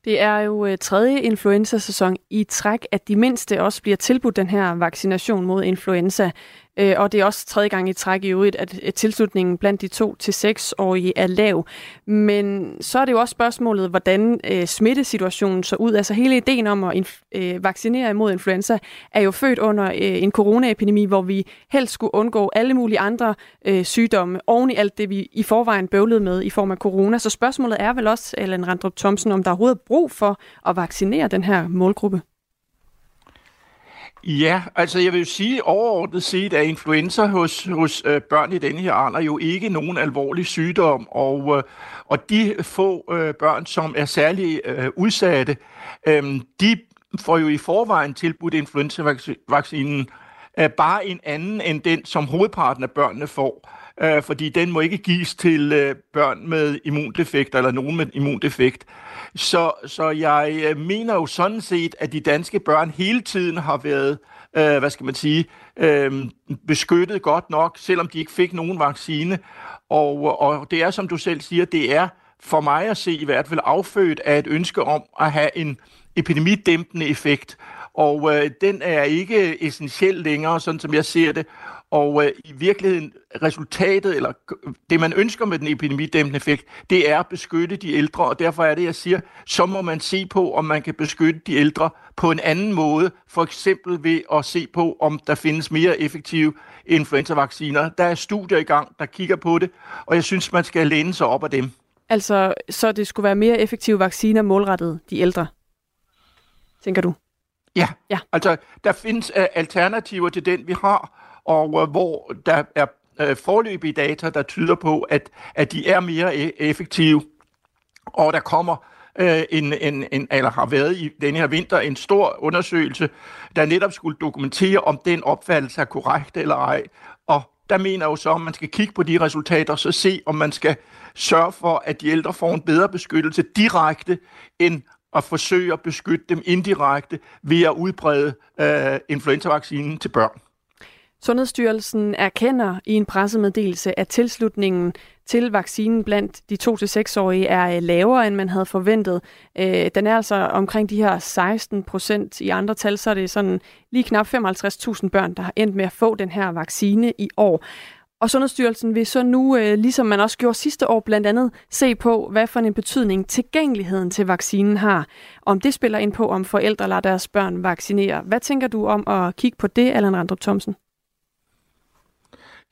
[SPEAKER 4] Det er jo øh, tredje influenza-sæson i træk, at de mindste også bliver tilbudt den her vaccination mod influenza. Øh, og det er også tredje gang i træk i øvrigt, at tilslutningen blandt de to til årige er lav. Men så er det jo også spørgsmålet, hvordan øh, smittesituationen så ud. Altså hele ideen om at øh, vaccinere imod influenza er jo født under øh, en coronaepidemi, hvor vi helst skulle undgå alle mulige andre øh, sygdomme oven i alt det, vi i forvejen bøvlede med i form af corona. Så spørgsmålet er vel også, Ellen Randrup Thomsen, om der er overhovedet brug for at vaccinere den her målgruppe?
[SPEAKER 8] Ja, altså jeg vil jo sige overordnet set, at influenza hos, hos øh, børn i denne her alder jo ikke nogen alvorlig sygdom, og, øh, og de få øh, børn, som er særlig øh, udsatte, øh, de får jo i forvejen tilbudt influenzavaccinen, øh, bare en anden end den, som hovedparten af børnene får øh, fordi den må ikke gives til øh, børn med immundefekt eller nogen med immundefekt. Så, så jeg øh, mener jo sådan set, at de danske børn hele tiden har været, øh, hvad skal man sige, øh, beskyttet godt nok, selvom de ikke fik nogen vaccine. Og, og det er, som du selv siger, det er for mig at se i hvert fald affødt af et ønske om at have en epidemidæmpende effekt. Og øh, den er ikke essentiel længere, sådan som jeg ser det. Og øh, i virkeligheden, resultatet, eller det man ønsker med den epidemidæmpende effekt, det er at beskytte de ældre, og derfor er det, jeg siger, så må man se på, om man kan beskytte de ældre på en anden måde, for eksempel ved at se på, om der findes mere effektive influenzavacciner. Der er studier i gang, der kigger på det, og jeg synes, man skal læne sig op af dem.
[SPEAKER 4] Altså, så det skulle være mere effektive vacciner målrettet de ældre, tænker du?
[SPEAKER 8] Ja, ja. altså der findes uh, alternativer til den, vi har, og øh, hvor der er øh, forløbige data, der tyder på, at, at de er mere e- effektive, og der kommer øh, en, en, en, eller har været i denne her vinter en stor undersøgelse, der netop skulle dokumentere, om den opfattelse er korrekt eller ej. Og der mener jeg jo så, at man skal kigge på de resultater, så se, om man skal sørge for, at de ældre får en bedre beskyttelse direkte, end at forsøge at beskytte dem indirekte ved at udbrede øh, influenzavaccinen til børn.
[SPEAKER 4] Sundhedsstyrelsen erkender i en pressemeddelelse, at tilslutningen til vaccinen blandt de 2-6-årige er øh, lavere, end man havde forventet. Øh, den er altså omkring de her 16 procent. I andre tal, så er det sådan lige knap 55.000 børn, der har endt med at få den her vaccine i år. Og Sundhedsstyrelsen vil så nu, øh, ligesom man også gjorde sidste år, blandt andet se på, hvad for en betydning tilgængeligheden til vaccinen har. Om det spiller ind på, om forældre lader deres børn vaccinere. Hvad tænker du om at kigge på det, Allan Randrup Thomsen?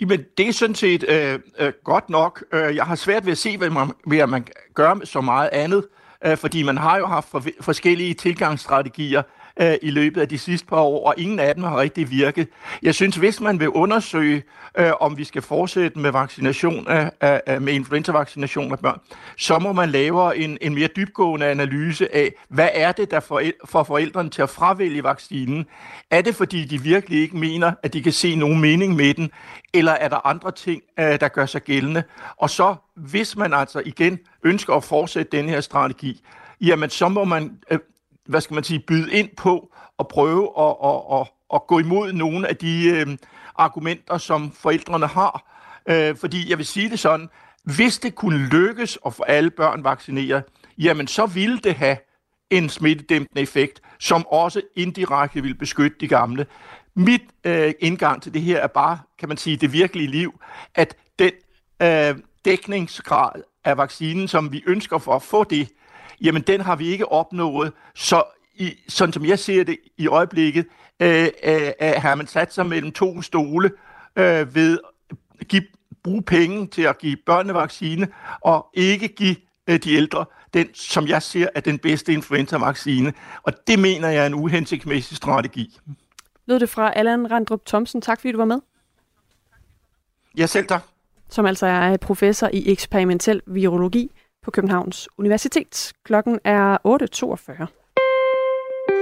[SPEAKER 8] Jamen, det er sådan set øh, øh, godt nok. Øh, jeg har svært ved at se, hvad man, hvad man gør med så meget andet, øh, fordi man har jo haft for, forskellige tilgangsstrategier øh, i løbet af de sidste par år, og ingen af dem har rigtig virket. Jeg synes, hvis man vil undersøge, øh, om vi skal fortsætte med vaccination af, af, med influenza-vaccination af børn, så må man lave en, en mere dybgående analyse af, hvad er det, der får for forældrene til at fravælge vaccinen? Er det, fordi de virkelig ikke mener, at de kan se nogen mening med den, eller er der andre ting, øh, der gør sig gældende? Og så, hvis man altså igen ønsker at fortsætte den her strategi, jamen så må man øh, hvad skal man sige, byde ind på og prøve at, at, at, at gå imod nogle af de øh, argumenter, som forældrene har. Øh, fordi jeg vil sige det sådan, hvis det kunne lykkes at få alle børn vaccineret, jamen så ville det have en smittedæmpende effekt, som også indirekte vil beskytte de gamle. Mit øh, indgang til det her er bare, kan man sige, det virkelige liv, at den øh, dækningsgrad af vaccinen, som vi ønsker for at få det, jamen den har vi ikke opnået. Så i, sådan som jeg ser det i øjeblikket, øh, øh, har man sat sig mellem to stole øh, ved at give, bruge penge til at give børnevaccine og ikke give øh, de ældre den, som jeg ser, er den bedste influenza-vaccine. Og det mener jeg er en uhensigtsmæssig strategi.
[SPEAKER 4] Lød det fra Allan Randrup Thomsen. Tak fordi du var med.
[SPEAKER 8] Ja, selv tak.
[SPEAKER 4] Som altså er professor i eksperimentel virologi på Københavns Universitet. Klokken er 8.42.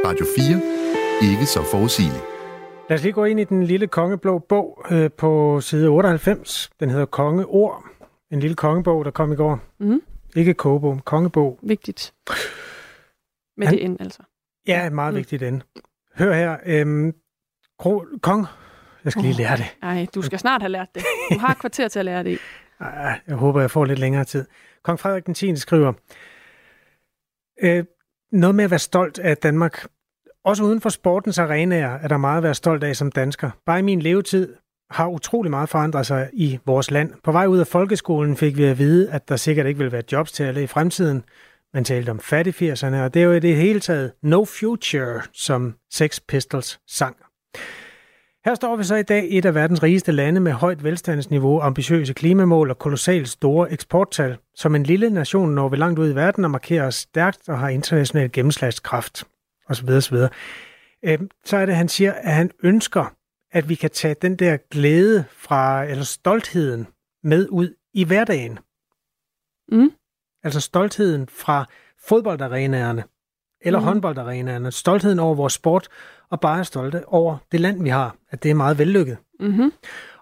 [SPEAKER 2] Radio 4. Ikke så forudsigeligt.
[SPEAKER 3] Lad os lige gå ind i den lille kongeblå bog øh, på side 98. Den hedder Kongeord. En lille kongebog, der kom i går. Mm. Ikke kogebog, kongebog.
[SPEAKER 4] Vigtigt. Med Han, det ind, altså.
[SPEAKER 3] Ja, meget mm. vigtigt ind. Hør her. Øhm, kro, kong. Jeg skal lige lære det.
[SPEAKER 4] Nej, du skal snart have lært det. Du har et kvarter til at lære det Ah,
[SPEAKER 3] jeg håber, jeg får lidt længere tid. Kong Frederik den 10. skriver, øh, noget med at være stolt af Danmark. Også uden for sportens arenaer er der meget at være stolt af som dansker. Bare i min levetid har utrolig meget forandret sig i vores land. På vej ud af folkeskolen fik vi at vide, at der sikkert ikke vil være jobs til alle i fremtiden. Man talte om fattigfirserne, og det er jo i det hele taget No Future, som Sex Pistols sang. Her står vi så i dag et af verdens rigeste lande med højt velstandsniveau, ambitiøse klimamål og kolossalt store eksporttal. Som en lille nation når vi langt ud i verden og markerer os stærkt og har international gennemslagskraft osv. osv. Øhm, så er det, han siger, at han ønsker, at vi kan tage den der glæde fra, eller stoltheden med ud i hverdagen. Mm. Altså stoltheden fra fodboldarenaerne, eller mm. håndboldarenaerne, stoltheden over vores sport, og bare er stolte over det land, vi har, at det er meget vellykket. Mm-hmm.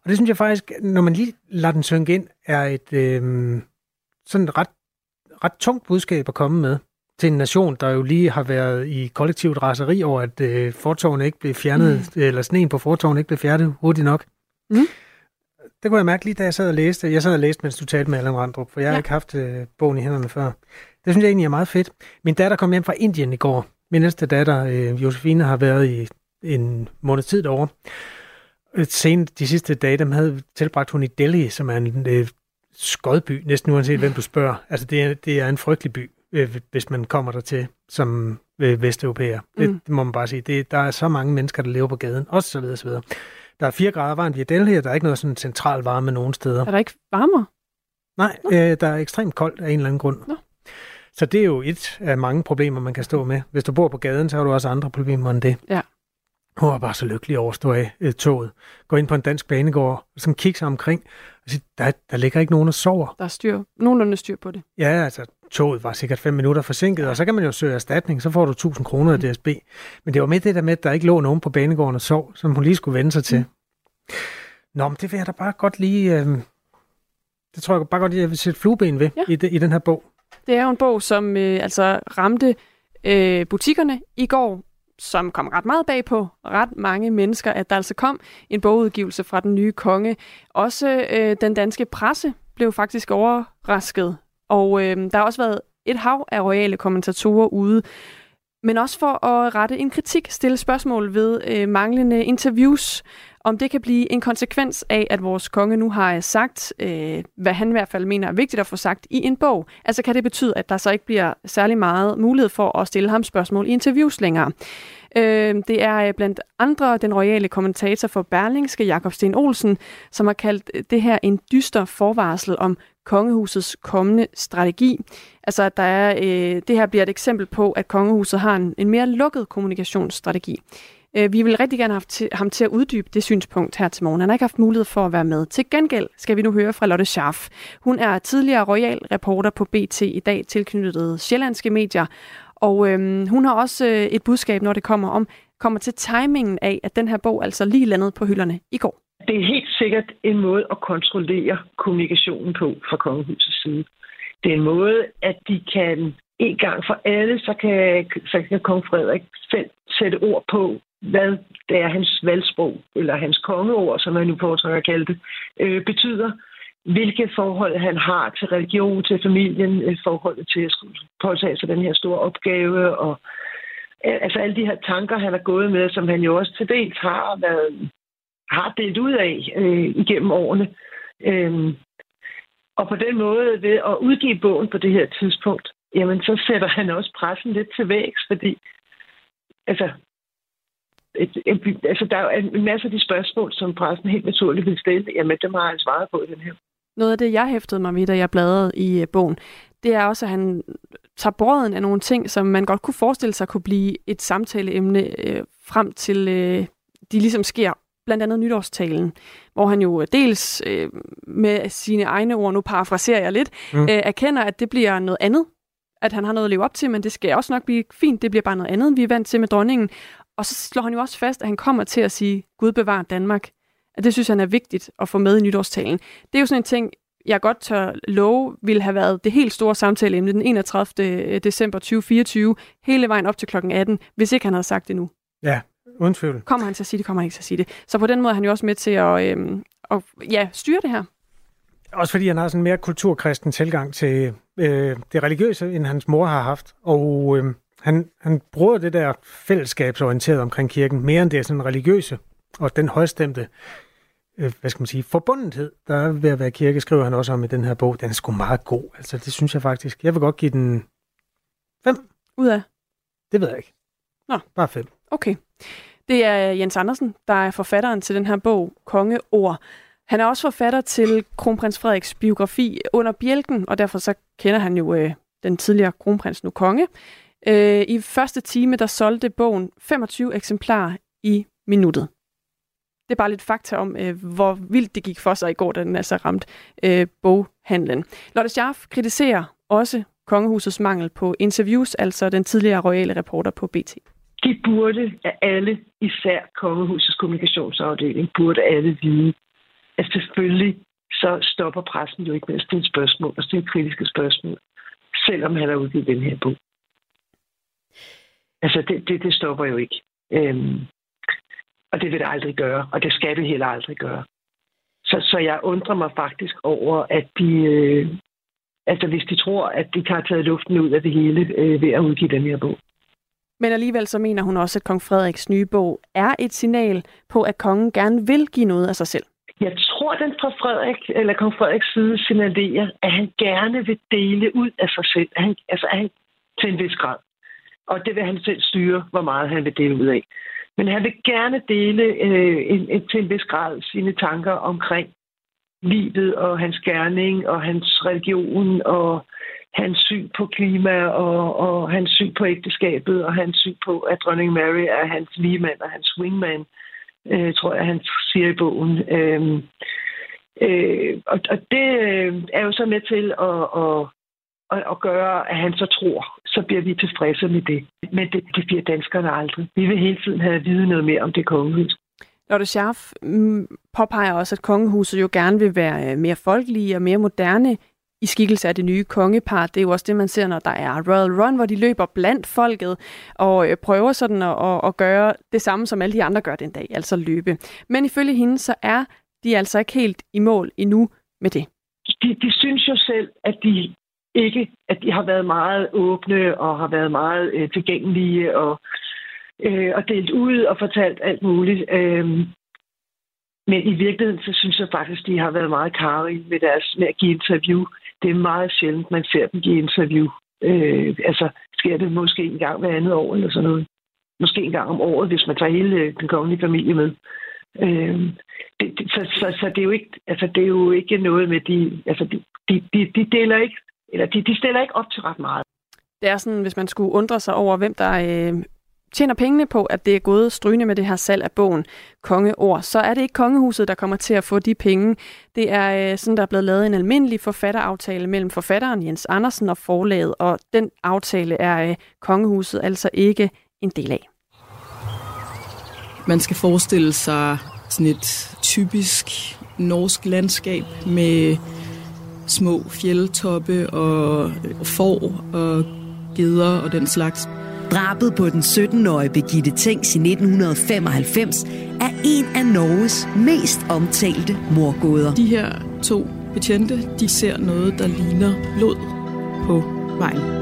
[SPEAKER 3] Og det synes jeg faktisk, når man lige lader den synge ind, er et øh, sådan ret, ret tungt budskab at komme med til en nation, der jo lige har været i kollektivt raseri over, at øh, fortovene ikke blev fjernet, mm. eller sneen på fortovene ikke blev fjernet hurtigt nok. Mm. Det kunne jeg mærke lige, da jeg sad og læste. Jeg sad og læste, mens du talte med Allan Randrup, for jeg ja. har ikke haft øh, bogen i hænderne før. Det synes jeg egentlig er meget fedt. Min datter kom hjem fra Indien i går, min næste datter, øh, Josefine, har været i en måned tid derovre. sen, de sidste dage, dem havde tilbragt hun i Delhi, som er en øh, skodby, næsten uanset hvem du spørger. Altså, det er, det er en frygtelig by, øh, hvis man kommer der til som øh, vesteuropæer. Mm. Det, det må man bare sige. Det, der er så mange mennesker, der lever på gaden, også så videre, så videre. Der er 4 grader varmt i Delhi, og der er ikke noget sådan central varme nogen steder.
[SPEAKER 4] Er der ikke varmere?
[SPEAKER 3] Nej, øh, der er ekstremt koldt af en eller anden grund.
[SPEAKER 4] Nå.
[SPEAKER 3] Så det er jo et af mange problemer, man kan stå med. Hvis du bor på gaden, så har du også andre problemer end det.
[SPEAKER 4] Ja.
[SPEAKER 3] Hun var bare så lykkelig over at stå af øh, toget. Gå ind på en dansk banegård, og sådan kigge sig omkring. Og sige, der, der ligger ikke nogen, der sover.
[SPEAKER 4] Der er styr, nogenlunde styr på det.
[SPEAKER 3] Ja, altså toget var sikkert fem minutter forsinket, og så kan man jo søge erstatning, så får du 1000 kroner af DSB. Men det var med det der med, at der ikke lå nogen på banegården og sov, som hun lige skulle vende sig til. Mm. Nå, men det vil jeg da bare godt lige... Øh, det tror jeg bare godt, jeg vil sætte flueben ved
[SPEAKER 4] Ja.
[SPEAKER 3] i, de, i den her bog.
[SPEAKER 4] Det er jo en bog, som øh, altså ramte øh, butikkerne i går, som kom ret meget bag på ret mange mennesker, at der altså kom en bogudgivelse fra den nye konge. Også øh, den danske presse blev faktisk overrasket, og øh, der har også været et hav af royale kommentatorer ude, men også for at rette en kritik, stille spørgsmål ved øh, manglende interviews, om det kan blive en konsekvens af, at vores konge nu har sagt, øh, hvad han i hvert fald mener er vigtigt at få sagt i en bog. Altså kan det betyde, at der så ikke bliver særlig meget mulighed for at stille ham spørgsmål i interviews længere. Øh, det er øh, blandt andre den royale kommentator for Berlingske, Jakob Sten Olsen, som har kaldt øh, det her en dyster forvarsel om kongehusets kommende strategi. Altså, at der er, øh, det her bliver et eksempel på, at kongehuset har en, en mere lukket kommunikationsstrategi. Øh, vi vil rigtig gerne have til, ham til at uddybe det synspunkt her til morgen. Han har ikke haft mulighed for at være med. Til gengæld skal vi nu høre fra Lotte Schaff. Hun er tidligere royal reporter på BT i dag tilknyttet sjællandske medier. Og øhm, hun har også øh, et budskab, når det kommer om kommer til timingen af, at den her bog altså lige landede på hylderne i går.
[SPEAKER 9] Det er helt sikkert en måde at kontrollere kommunikationen på fra kongehusets side. Det er en måde, at de kan en gang for alle, så kan, så kan kong Frederik selv sætte ord på, hvad det er hans valgsprog, eller hans kongeord, som han nu foretrækker at kalde det, øh, betyder. Hvilke forhold han har til religion, til familien, øh, forholdet til at påtage sig den her store opgave, og øh, altså alle de her tanker, han har gået med, som han jo også til dels har været har delt ud af øh, igennem årene. Øhm, og på den måde, ved at udgive bogen på det her tidspunkt, jamen så sætter han også pressen lidt til vægs, fordi altså, et, et, altså der er en masse af de spørgsmål, som pressen helt naturligt vil stille, jamen dem har han svaret på i den her.
[SPEAKER 4] Noget af det, jeg hæftede mig ved, da jeg bladrede i øh, bogen, det er også, at han tager brøden af nogle ting, som man godt kunne forestille sig kunne blive et samtaleemne øh, frem til øh, de ligesom sker blandt andet nytårstalen, hvor han jo dels øh, med sine egne ord, nu parafraserer jeg lidt, mm. øh, erkender, at det bliver noget andet, at han har noget at leve op til, men det skal også nok blive fint, det bliver bare noget andet, vi er vant til med dronningen. Og så slår han jo også fast, at han kommer til at sige, Gud bevar Danmark. At det synes han er vigtigt at få med i nytårstalen. Det er jo sådan en ting, jeg godt tør love, ville have været det helt store samtaleemne den 31. december 2024, hele vejen op til klokken 18, hvis ikke han havde sagt det nu.
[SPEAKER 3] Ja, uden tvivl.
[SPEAKER 4] Kommer han til at sige det, kommer han ikke til at sige det. Så på den måde er han jo også med til at, øhm, at ja, styre det her.
[SPEAKER 3] Også fordi han har sådan en mere kulturkristen tilgang til øh, det religiøse, end hans mor har haft. Og øh, han, han bruger det der fællesskabsorienteret omkring kirken, mere end det er sådan religiøse, og den højstemte, øh, hvad skal man sige, forbundethed, der er ved at være kirke, skriver han også om i den her bog. Den er sgu meget god, altså det synes jeg faktisk. Jeg vil godt give den fem.
[SPEAKER 4] Ud af?
[SPEAKER 3] Det ved jeg ikke.
[SPEAKER 4] Nå.
[SPEAKER 3] Bare fem.
[SPEAKER 4] Okay. Det er Jens Andersen, der er forfatteren til den her bog, Kongeord. Han er også forfatter til kronprins Frederiks biografi Under Bjælken, og derfor så kender han jo øh, den tidligere kronprins, nu konge. Øh, I første time, der solgte bogen 25 eksemplarer i minuttet. Det er bare lidt fakta om, øh, hvor vildt det gik for sig i går, da den altså ramte øh, boghandlen. Lotte Scharf kritiserer også kongehusets mangel på interviews, altså den tidligere royale reporter på BT.
[SPEAKER 9] De burde af alle, især kongehusets kommunikationsafdeling, burde alle vide, at selvfølgelig så stopper pressen jo ikke med at stille spørgsmål og stille kritiske spørgsmål, selvom han har udgivet den her bog. Altså, det, det, det stopper jo ikke. Øhm, og det vil det aldrig gøre, og det skal det heller aldrig gøre. Så, så jeg undrer mig faktisk over, at de, øh, altså hvis de tror, at de kan have taget luften ud af det hele øh, ved at udgive den her bog.
[SPEAKER 4] Men alligevel så mener hun også, at kong Frederiks nye bog er et signal på, at kongen gerne vil give noget af sig selv.
[SPEAKER 9] Jeg tror, den fra Frederik, eller kong Frederiks side signalerer, at han gerne vil dele ud af sig selv. Han, altså han, til en vis grad. Og det vil han selv styre, hvor meget han vil dele ud af. Men han vil gerne dele øh, en, en, til en vis grad sine tanker omkring livet og hans gerning og hans religion og hans syn på klima og, og hans syn på ægteskabet og hans syn på, at dronning Mary er hans ligemand og hans wingman, øh, tror jeg, han siger i bogen. Øh, øh, og, og det øh, er jo så med til at, at, at, at gøre, at han så tror, så bliver vi tilfredse med det. Men det, det bliver danskerne aldrig. Vi vil hele tiden have at vide noget mere om det kongehus.
[SPEAKER 4] Lotte Scharf mm, påpeger også, at kongehuset jo gerne vil være øh, mere folkelige og mere moderne i skikkelse af det nye kongepar. Det er jo også det, man ser, når der er Royal Run, hvor de løber blandt folket og øh, prøver sådan at, at, at gøre det samme, som alle de andre gør den dag, altså løbe. Men ifølge hende, så er de altså ikke helt i mål endnu med det.
[SPEAKER 9] De, de synes jo selv, at de ikke, at de har været meget åbne og har været meget øh, tilgængelige og, øh, og delt ud og fortalt alt muligt. Øh, men i virkeligheden, så synes jeg faktisk, de har været meget karige med, deres, med at give interview. Det er meget sjældent, man ser dem give interview. Øh, altså, sker det måske en gang hver andet år eller sådan noget. Måske en gang om året, hvis man tager hele øh, den kongelige familie med. Øh, det, det, så, så, så det er jo ikke, altså, det er jo ikke noget med de, altså, de, de, de, de deler ikke eller de, de stiller ikke op til ret meget.
[SPEAKER 4] Det er sådan, hvis man skulle undre sig over, hvem der øh, tjener pengene på, at det er gået strygende med det her salg af bogen Kongeord, så er det ikke kongehuset, der kommer til at få de penge. Det er øh, sådan, der er blevet lavet en almindelig forfatteraftale mellem forfatteren Jens Andersen og forlaget, og den aftale er øh, kongehuset altså ikke en del af.
[SPEAKER 10] Man skal forestille sig sådan et typisk norsk landskab med små fjeldtoppe og får og geder og den slags.
[SPEAKER 1] Drabet på den 17-årige Birgitte Tengs i 1995 er en af Norges mest omtalte morgåder.
[SPEAKER 10] De her to betjente, de ser noget, der ligner blod på vejen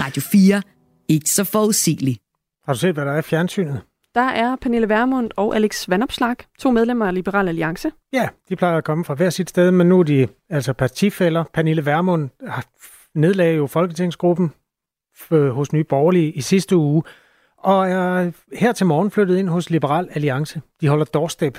[SPEAKER 1] Radio 4. Ikke så forudsigeligt.
[SPEAKER 3] Har du set, hvad der er i fjernsynet?
[SPEAKER 4] Der er Pernille Vermund og Alex Vandopslag, to medlemmer af Liberal Alliance.
[SPEAKER 3] Ja, de plejer at komme fra hver sit sted, men nu er de altså partifælder. Pernille Vermund nedlagde jo Folketingsgruppen hos Nye Borgerlige i sidste uge, og er her til morgen flyttet ind hos Liberal Alliance. De holder doorstep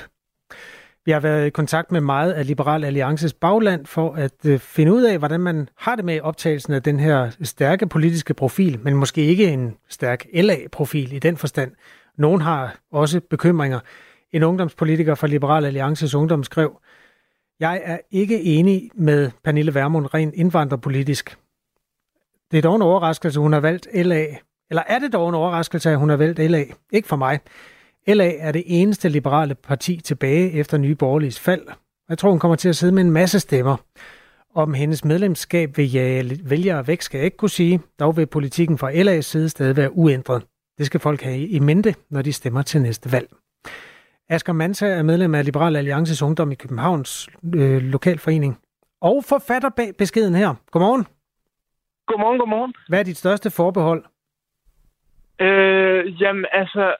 [SPEAKER 3] vi har været i kontakt med meget af Liberal Alliances bagland for at øh, finde ud af, hvordan man har det med optagelsen af den her stærke politiske profil, men måske ikke en stærk LA-profil i den forstand. Nogen har også bekymringer. En ungdomspolitiker fra Liberal Alliances Ungdom skrev, jeg er ikke enig med Pernille Vermund rent indvandrerpolitisk. Det er dog en overraskelse, hun har valgt LA. Eller er det dog en overraskelse, at hun har valgt LA? Ikke for mig. LA er det eneste liberale parti tilbage efter Nye Borgerliges fald. Jeg tror, hun kommer til at sidde med en masse stemmer. Om hendes medlemskab vil jage vælgere væk, skal jeg ikke kunne sige. Dog vil politikken fra LA's side stadig være uændret. Det skal folk have i mente, når de stemmer til næste valg. Asger Mansa er medlem af Liberal Alliances Ungdom i Københavns øh, lokalforening. Og forfatter bag beskeden her. Godmorgen.
[SPEAKER 11] Godmorgen, godmorgen.
[SPEAKER 3] Hvad er dit største forbehold?
[SPEAKER 11] Øh, jamen, altså,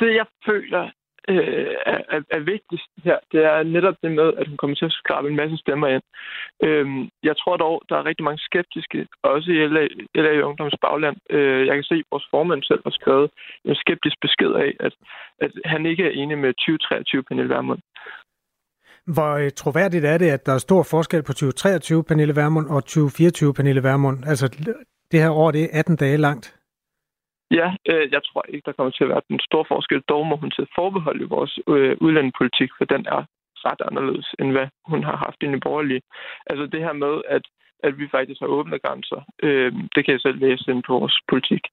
[SPEAKER 11] det, jeg føler øh, er, er, vigtigst her, det er netop det med, at hun kommer til at skrabe en masse stemmer ind. Øhm, jeg tror dog, der er rigtig mange skeptiske, også i LA, LA Ungdoms bagland. Øh, jeg kan se, at vores formand selv har skrevet en skeptisk besked af, at, at han ikke er enig med 2023 Pernille Vermund.
[SPEAKER 3] Hvor øh, troværdigt er det, at der er stor forskel på 2023 Pernille Vermund og 2024 Pernille Vermund? Altså, det her år, det er 18 dage langt.
[SPEAKER 11] Ja, øh, jeg tror ikke, der kommer til at være den store forskel. Dog må hun til forbehold i vores øh, udlændingepolitik, for den er ret anderledes, end hvad hun har haft i den borgerlige. Altså det her med, at, at vi faktisk har åbne grænser, øh, det kan jeg selv læse ind på vores politik.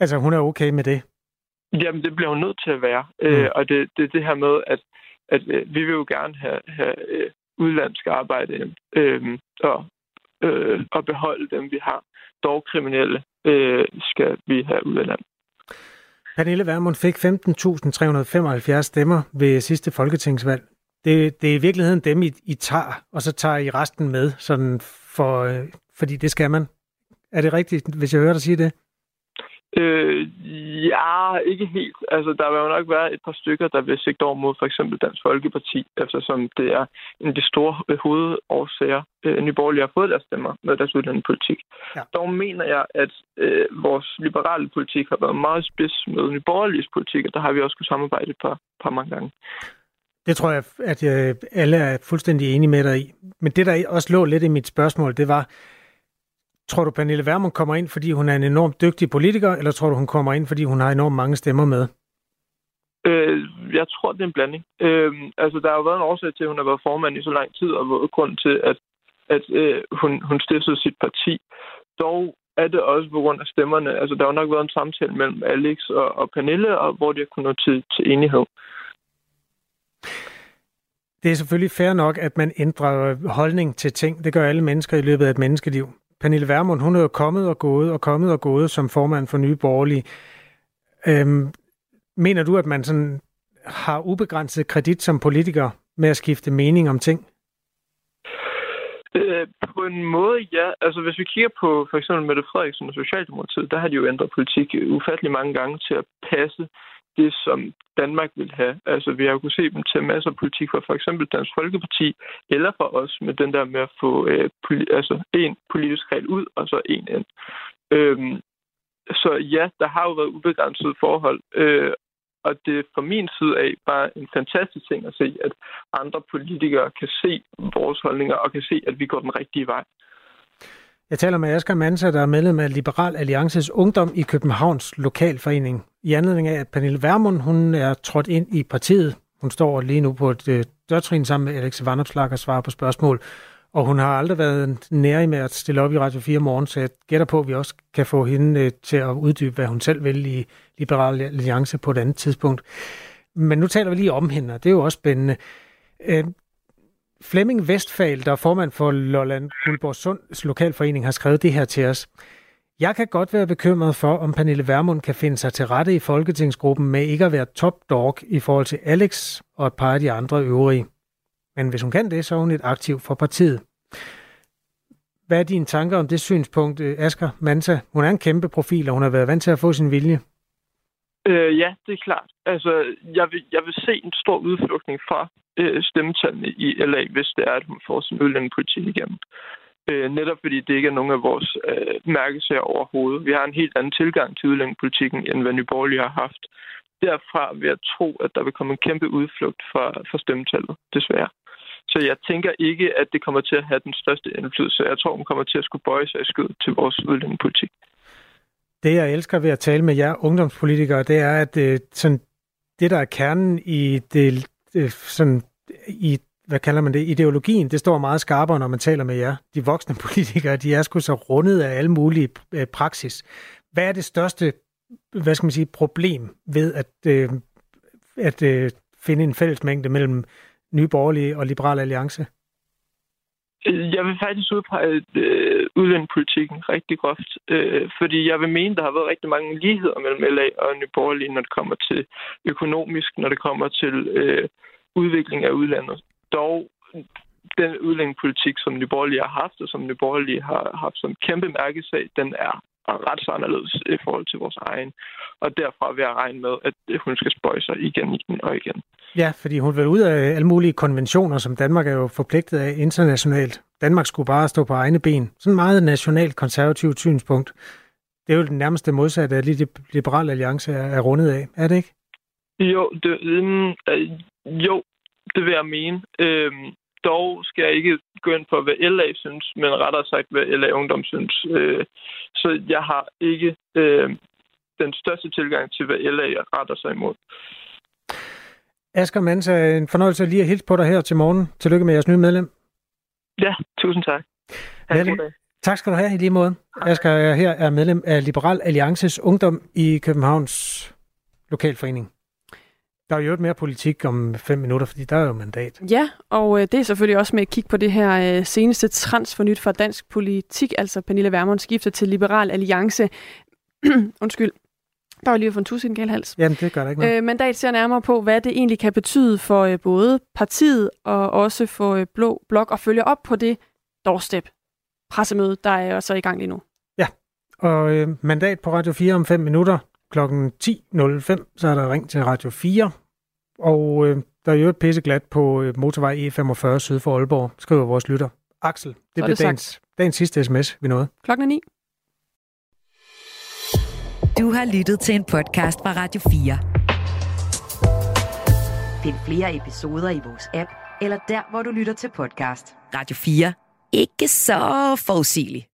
[SPEAKER 3] Altså, hun er okay med det?
[SPEAKER 11] Jamen, det bliver hun nødt til at være. Øh, mm. Øh, og det, det det her med, at, at øh, vi vil jo gerne have, have øh, udlandsk arbejde øh, og, øh, og beholde dem, vi har. Dog kriminelle øh, skal vi have ud af landet.
[SPEAKER 3] Pernille Vermund fik 15.375 stemmer ved sidste folketingsvalg. Det, det er i virkeligheden dem, I, I tager, og så tager I resten med, sådan for, øh, fordi det skal man. Er det rigtigt, hvis jeg hører dig sige det?
[SPEAKER 11] Øh, ja, ikke helt. Altså, der vil jo nok være et par stykker, der vil sigte over mod for eksempel Dansk Folkeparti, eftersom det er en af de store øh, hovedårsager, øh, Nyborgerlige har fået deres stemmer med deres udlændingepolitik. Ja. Dog mener jeg, at øh, vores liberale politik har været meget spids med Nyborgerliges politik, og der har vi også kunnet samarbejde et par, par mange gange.
[SPEAKER 3] Det tror jeg, at øh, alle er fuldstændig enige med dig i. Men det, der også lå lidt i mit spørgsmål, det var, Tror du, Pernille Vermund kommer ind, fordi hun er en enormt dygtig politiker, eller tror du, hun kommer ind, fordi hun har enormt mange stemmer med?
[SPEAKER 11] Øh, jeg tror, det er en blanding. Øh, altså, der har jo været en årsag til, at hun har været formand i så lang tid, og været grund til, at, at øh, hun, hun stiftede sit parti. Dog er det også på grund af stemmerne. Altså, der har jo nok været en samtale mellem Alex og, og Pernille, og hvor de har kunnet nå til, til enighed.
[SPEAKER 3] Det er selvfølgelig fair nok, at man ændrer holdning til ting. Det gør alle mennesker i løbet af et menneskeliv. Pernille Vermund, hun er jo kommet og gået og kommet og gået som formand for Nye Borgerlige. Øhm, mener du, at man sådan har ubegrænset kredit som politiker med at skifte mening om ting?
[SPEAKER 11] Øh, på en måde, ja. Altså, hvis vi kigger på for eksempel Mette Frederiksen og Socialdemokratiet, der har de jo ændret politik ufattelig mange gange til at passe det, som Danmark vil have. Altså, vi har jo kunnet se dem til masser af politik fra for eksempel Dansk Folkeparti, eller for os med den der med at få øh, poli- altså, en politisk regel ud, og så en ind. Øhm, så ja, der har jo været ubegrænsede forhold, øh, og det er fra min side af bare en fantastisk ting at se, at andre politikere kan se vores holdninger og kan se, at vi går den rigtige vej.
[SPEAKER 3] Jeg taler med Asger Mansa, der er medlem af Liberal Alliances Ungdom i Københavns Lokalforening. I anledning af, at Pernille Vermund hun er trådt ind i partiet. Hun står lige nu på et øh, dørtrin sammen med Alex Vandopslag og svarer på spørgsmål. Og hun har aldrig været nære med at stille op i Radio 4 morgen, så jeg gætter på, at vi også kan få hende øh, til at uddybe, hvad hun selv vil i Liberal Alliance på et andet tidspunkt. Men nu taler vi lige om hende, og det er jo også spændende. Øh, Flemming Vestfald, der er formand for Lolland Guldborg Sunds lokalforening, har skrevet det her til os. Jeg kan godt være bekymret for, om Pernille Vermund kan finde sig til rette i Folketingsgruppen med ikke at være top dog i forhold til Alex og et par af de andre øvrige. Men hvis hun kan det, så er hun et aktiv for partiet. Hvad er dine tanker om det synspunkt, øh, Asger Manta? Hun er en kæmpe profil, og hun har været vant til at få sin vilje.
[SPEAKER 11] Øh, ja, det er klart. Altså, jeg vil, jeg vil se en stor udflugtning fra øh, stemmetallene i LA, hvis det er, at hun får sin udlændingepolitik igennem. Øh, netop fordi det ikke er nogen af vores øh, mærkesager overhovedet. Vi har en helt anden tilgang til udlændingepolitikken, end hvad Nyborgerlige har haft. Derfra vil jeg tro, at der vil komme en kæmpe udflugt fra, fra stemmetallet, desværre. Så jeg tænker ikke, at det kommer til at have den største indflydelse. Jeg tror, hun kommer til at skulle bøje sig i skyd til vores udlændingepolitik.
[SPEAKER 3] Det, jeg elsker ved at tale med jer ungdomspolitikere, det er, at øh, sådan, det, der er kernen i det, øh, sådan, i hvad kalder man det, ideologien, det står meget skarpere, når man taler med jer. De voksne politikere, de er sgu så rundet af alle mulige øh, praksis. Hvad er det største, hvad skal man sige, problem ved at, øh, at øh, finde en fællesmængde mellem Nye Borgerlige og Liberal Alliance?
[SPEAKER 11] Jeg vil faktisk udpege øh, udlændingepolitikken rigtig groft, øh, fordi jeg vil mene, der har været rigtig mange ligheder mellem LA og Nye Borgerlige, når det kommer til økonomisk, når det kommer til øh, udvikling af udlandet. Dog den udlændingepolitik, som Nye Borgerlige har haft, og som Nye Borgerlige har haft som kæmpe mærkesag, den er ret så anderledes i forhold til vores egen. Og derfra vil jeg regne med, at hun skal spøje sig igen, igen og igen.
[SPEAKER 3] Ja, fordi hun vil ud af alle mulige konventioner, som Danmark er jo forpligtet af internationalt. Danmark skulle bare stå på egne ben. Sådan meget nationalt konservativt synspunkt. Det er jo den nærmeste modsatte af lige liberale alliance er, rundet af, er det ikke?
[SPEAKER 11] Jo, det, øh, jo, det vil jeg mene. Øhm, dog skal jeg ikke gå ind på, hvad LA synes, men rettere sagt, hvad LA Ungdom synes. Øh, så jeg har ikke øh, den største tilgang til, hvad LA retter sig imod.
[SPEAKER 3] Asger Mansa, en fornøjelse lige at hilse på dig her til morgen. Tillykke med jeres nye medlem.
[SPEAKER 11] Ja, tusind tak.
[SPEAKER 3] Hvad er, det, Tak skal du have i lige måde. Asger her er medlem af Liberal Alliances Ungdom i Københavns Lokalforening. Der er jo mere politik om fem minutter, fordi der er jo mandat.
[SPEAKER 4] Ja, og øh, det er selvfølgelig også med at kigge på det her øh, seneste transfernyt fra dansk politik, altså Pernille Vermund skifter til Liberal Alliance. Undskyld, der var lige for en tus i den hals.
[SPEAKER 3] Jamen, det gør der ikke noget.
[SPEAKER 4] Øh, mandat ser nærmere på, hvad det egentlig kan betyde for øh, både partiet og også for øh, Blå Blok at følge op på det doorstep pressemøde, der er også i gang lige nu.
[SPEAKER 3] Ja, og øh, mandat på Radio 4 om 5 minutter klokken 10.05, så er der ring til Radio 4. Og øh, der er jo et pisseglat på øh, motorvej E45 syd for Aalborg, skriver vores lytter. Axel, det bliver dagens, dagens sidste sms, vi nåede.
[SPEAKER 4] Klokken er 9.
[SPEAKER 1] Du har lyttet til en podcast fra Radio 4. Find flere episoder i vores app, eller der, hvor du lytter til podcast. Radio 4. Ikke så forudsigeligt.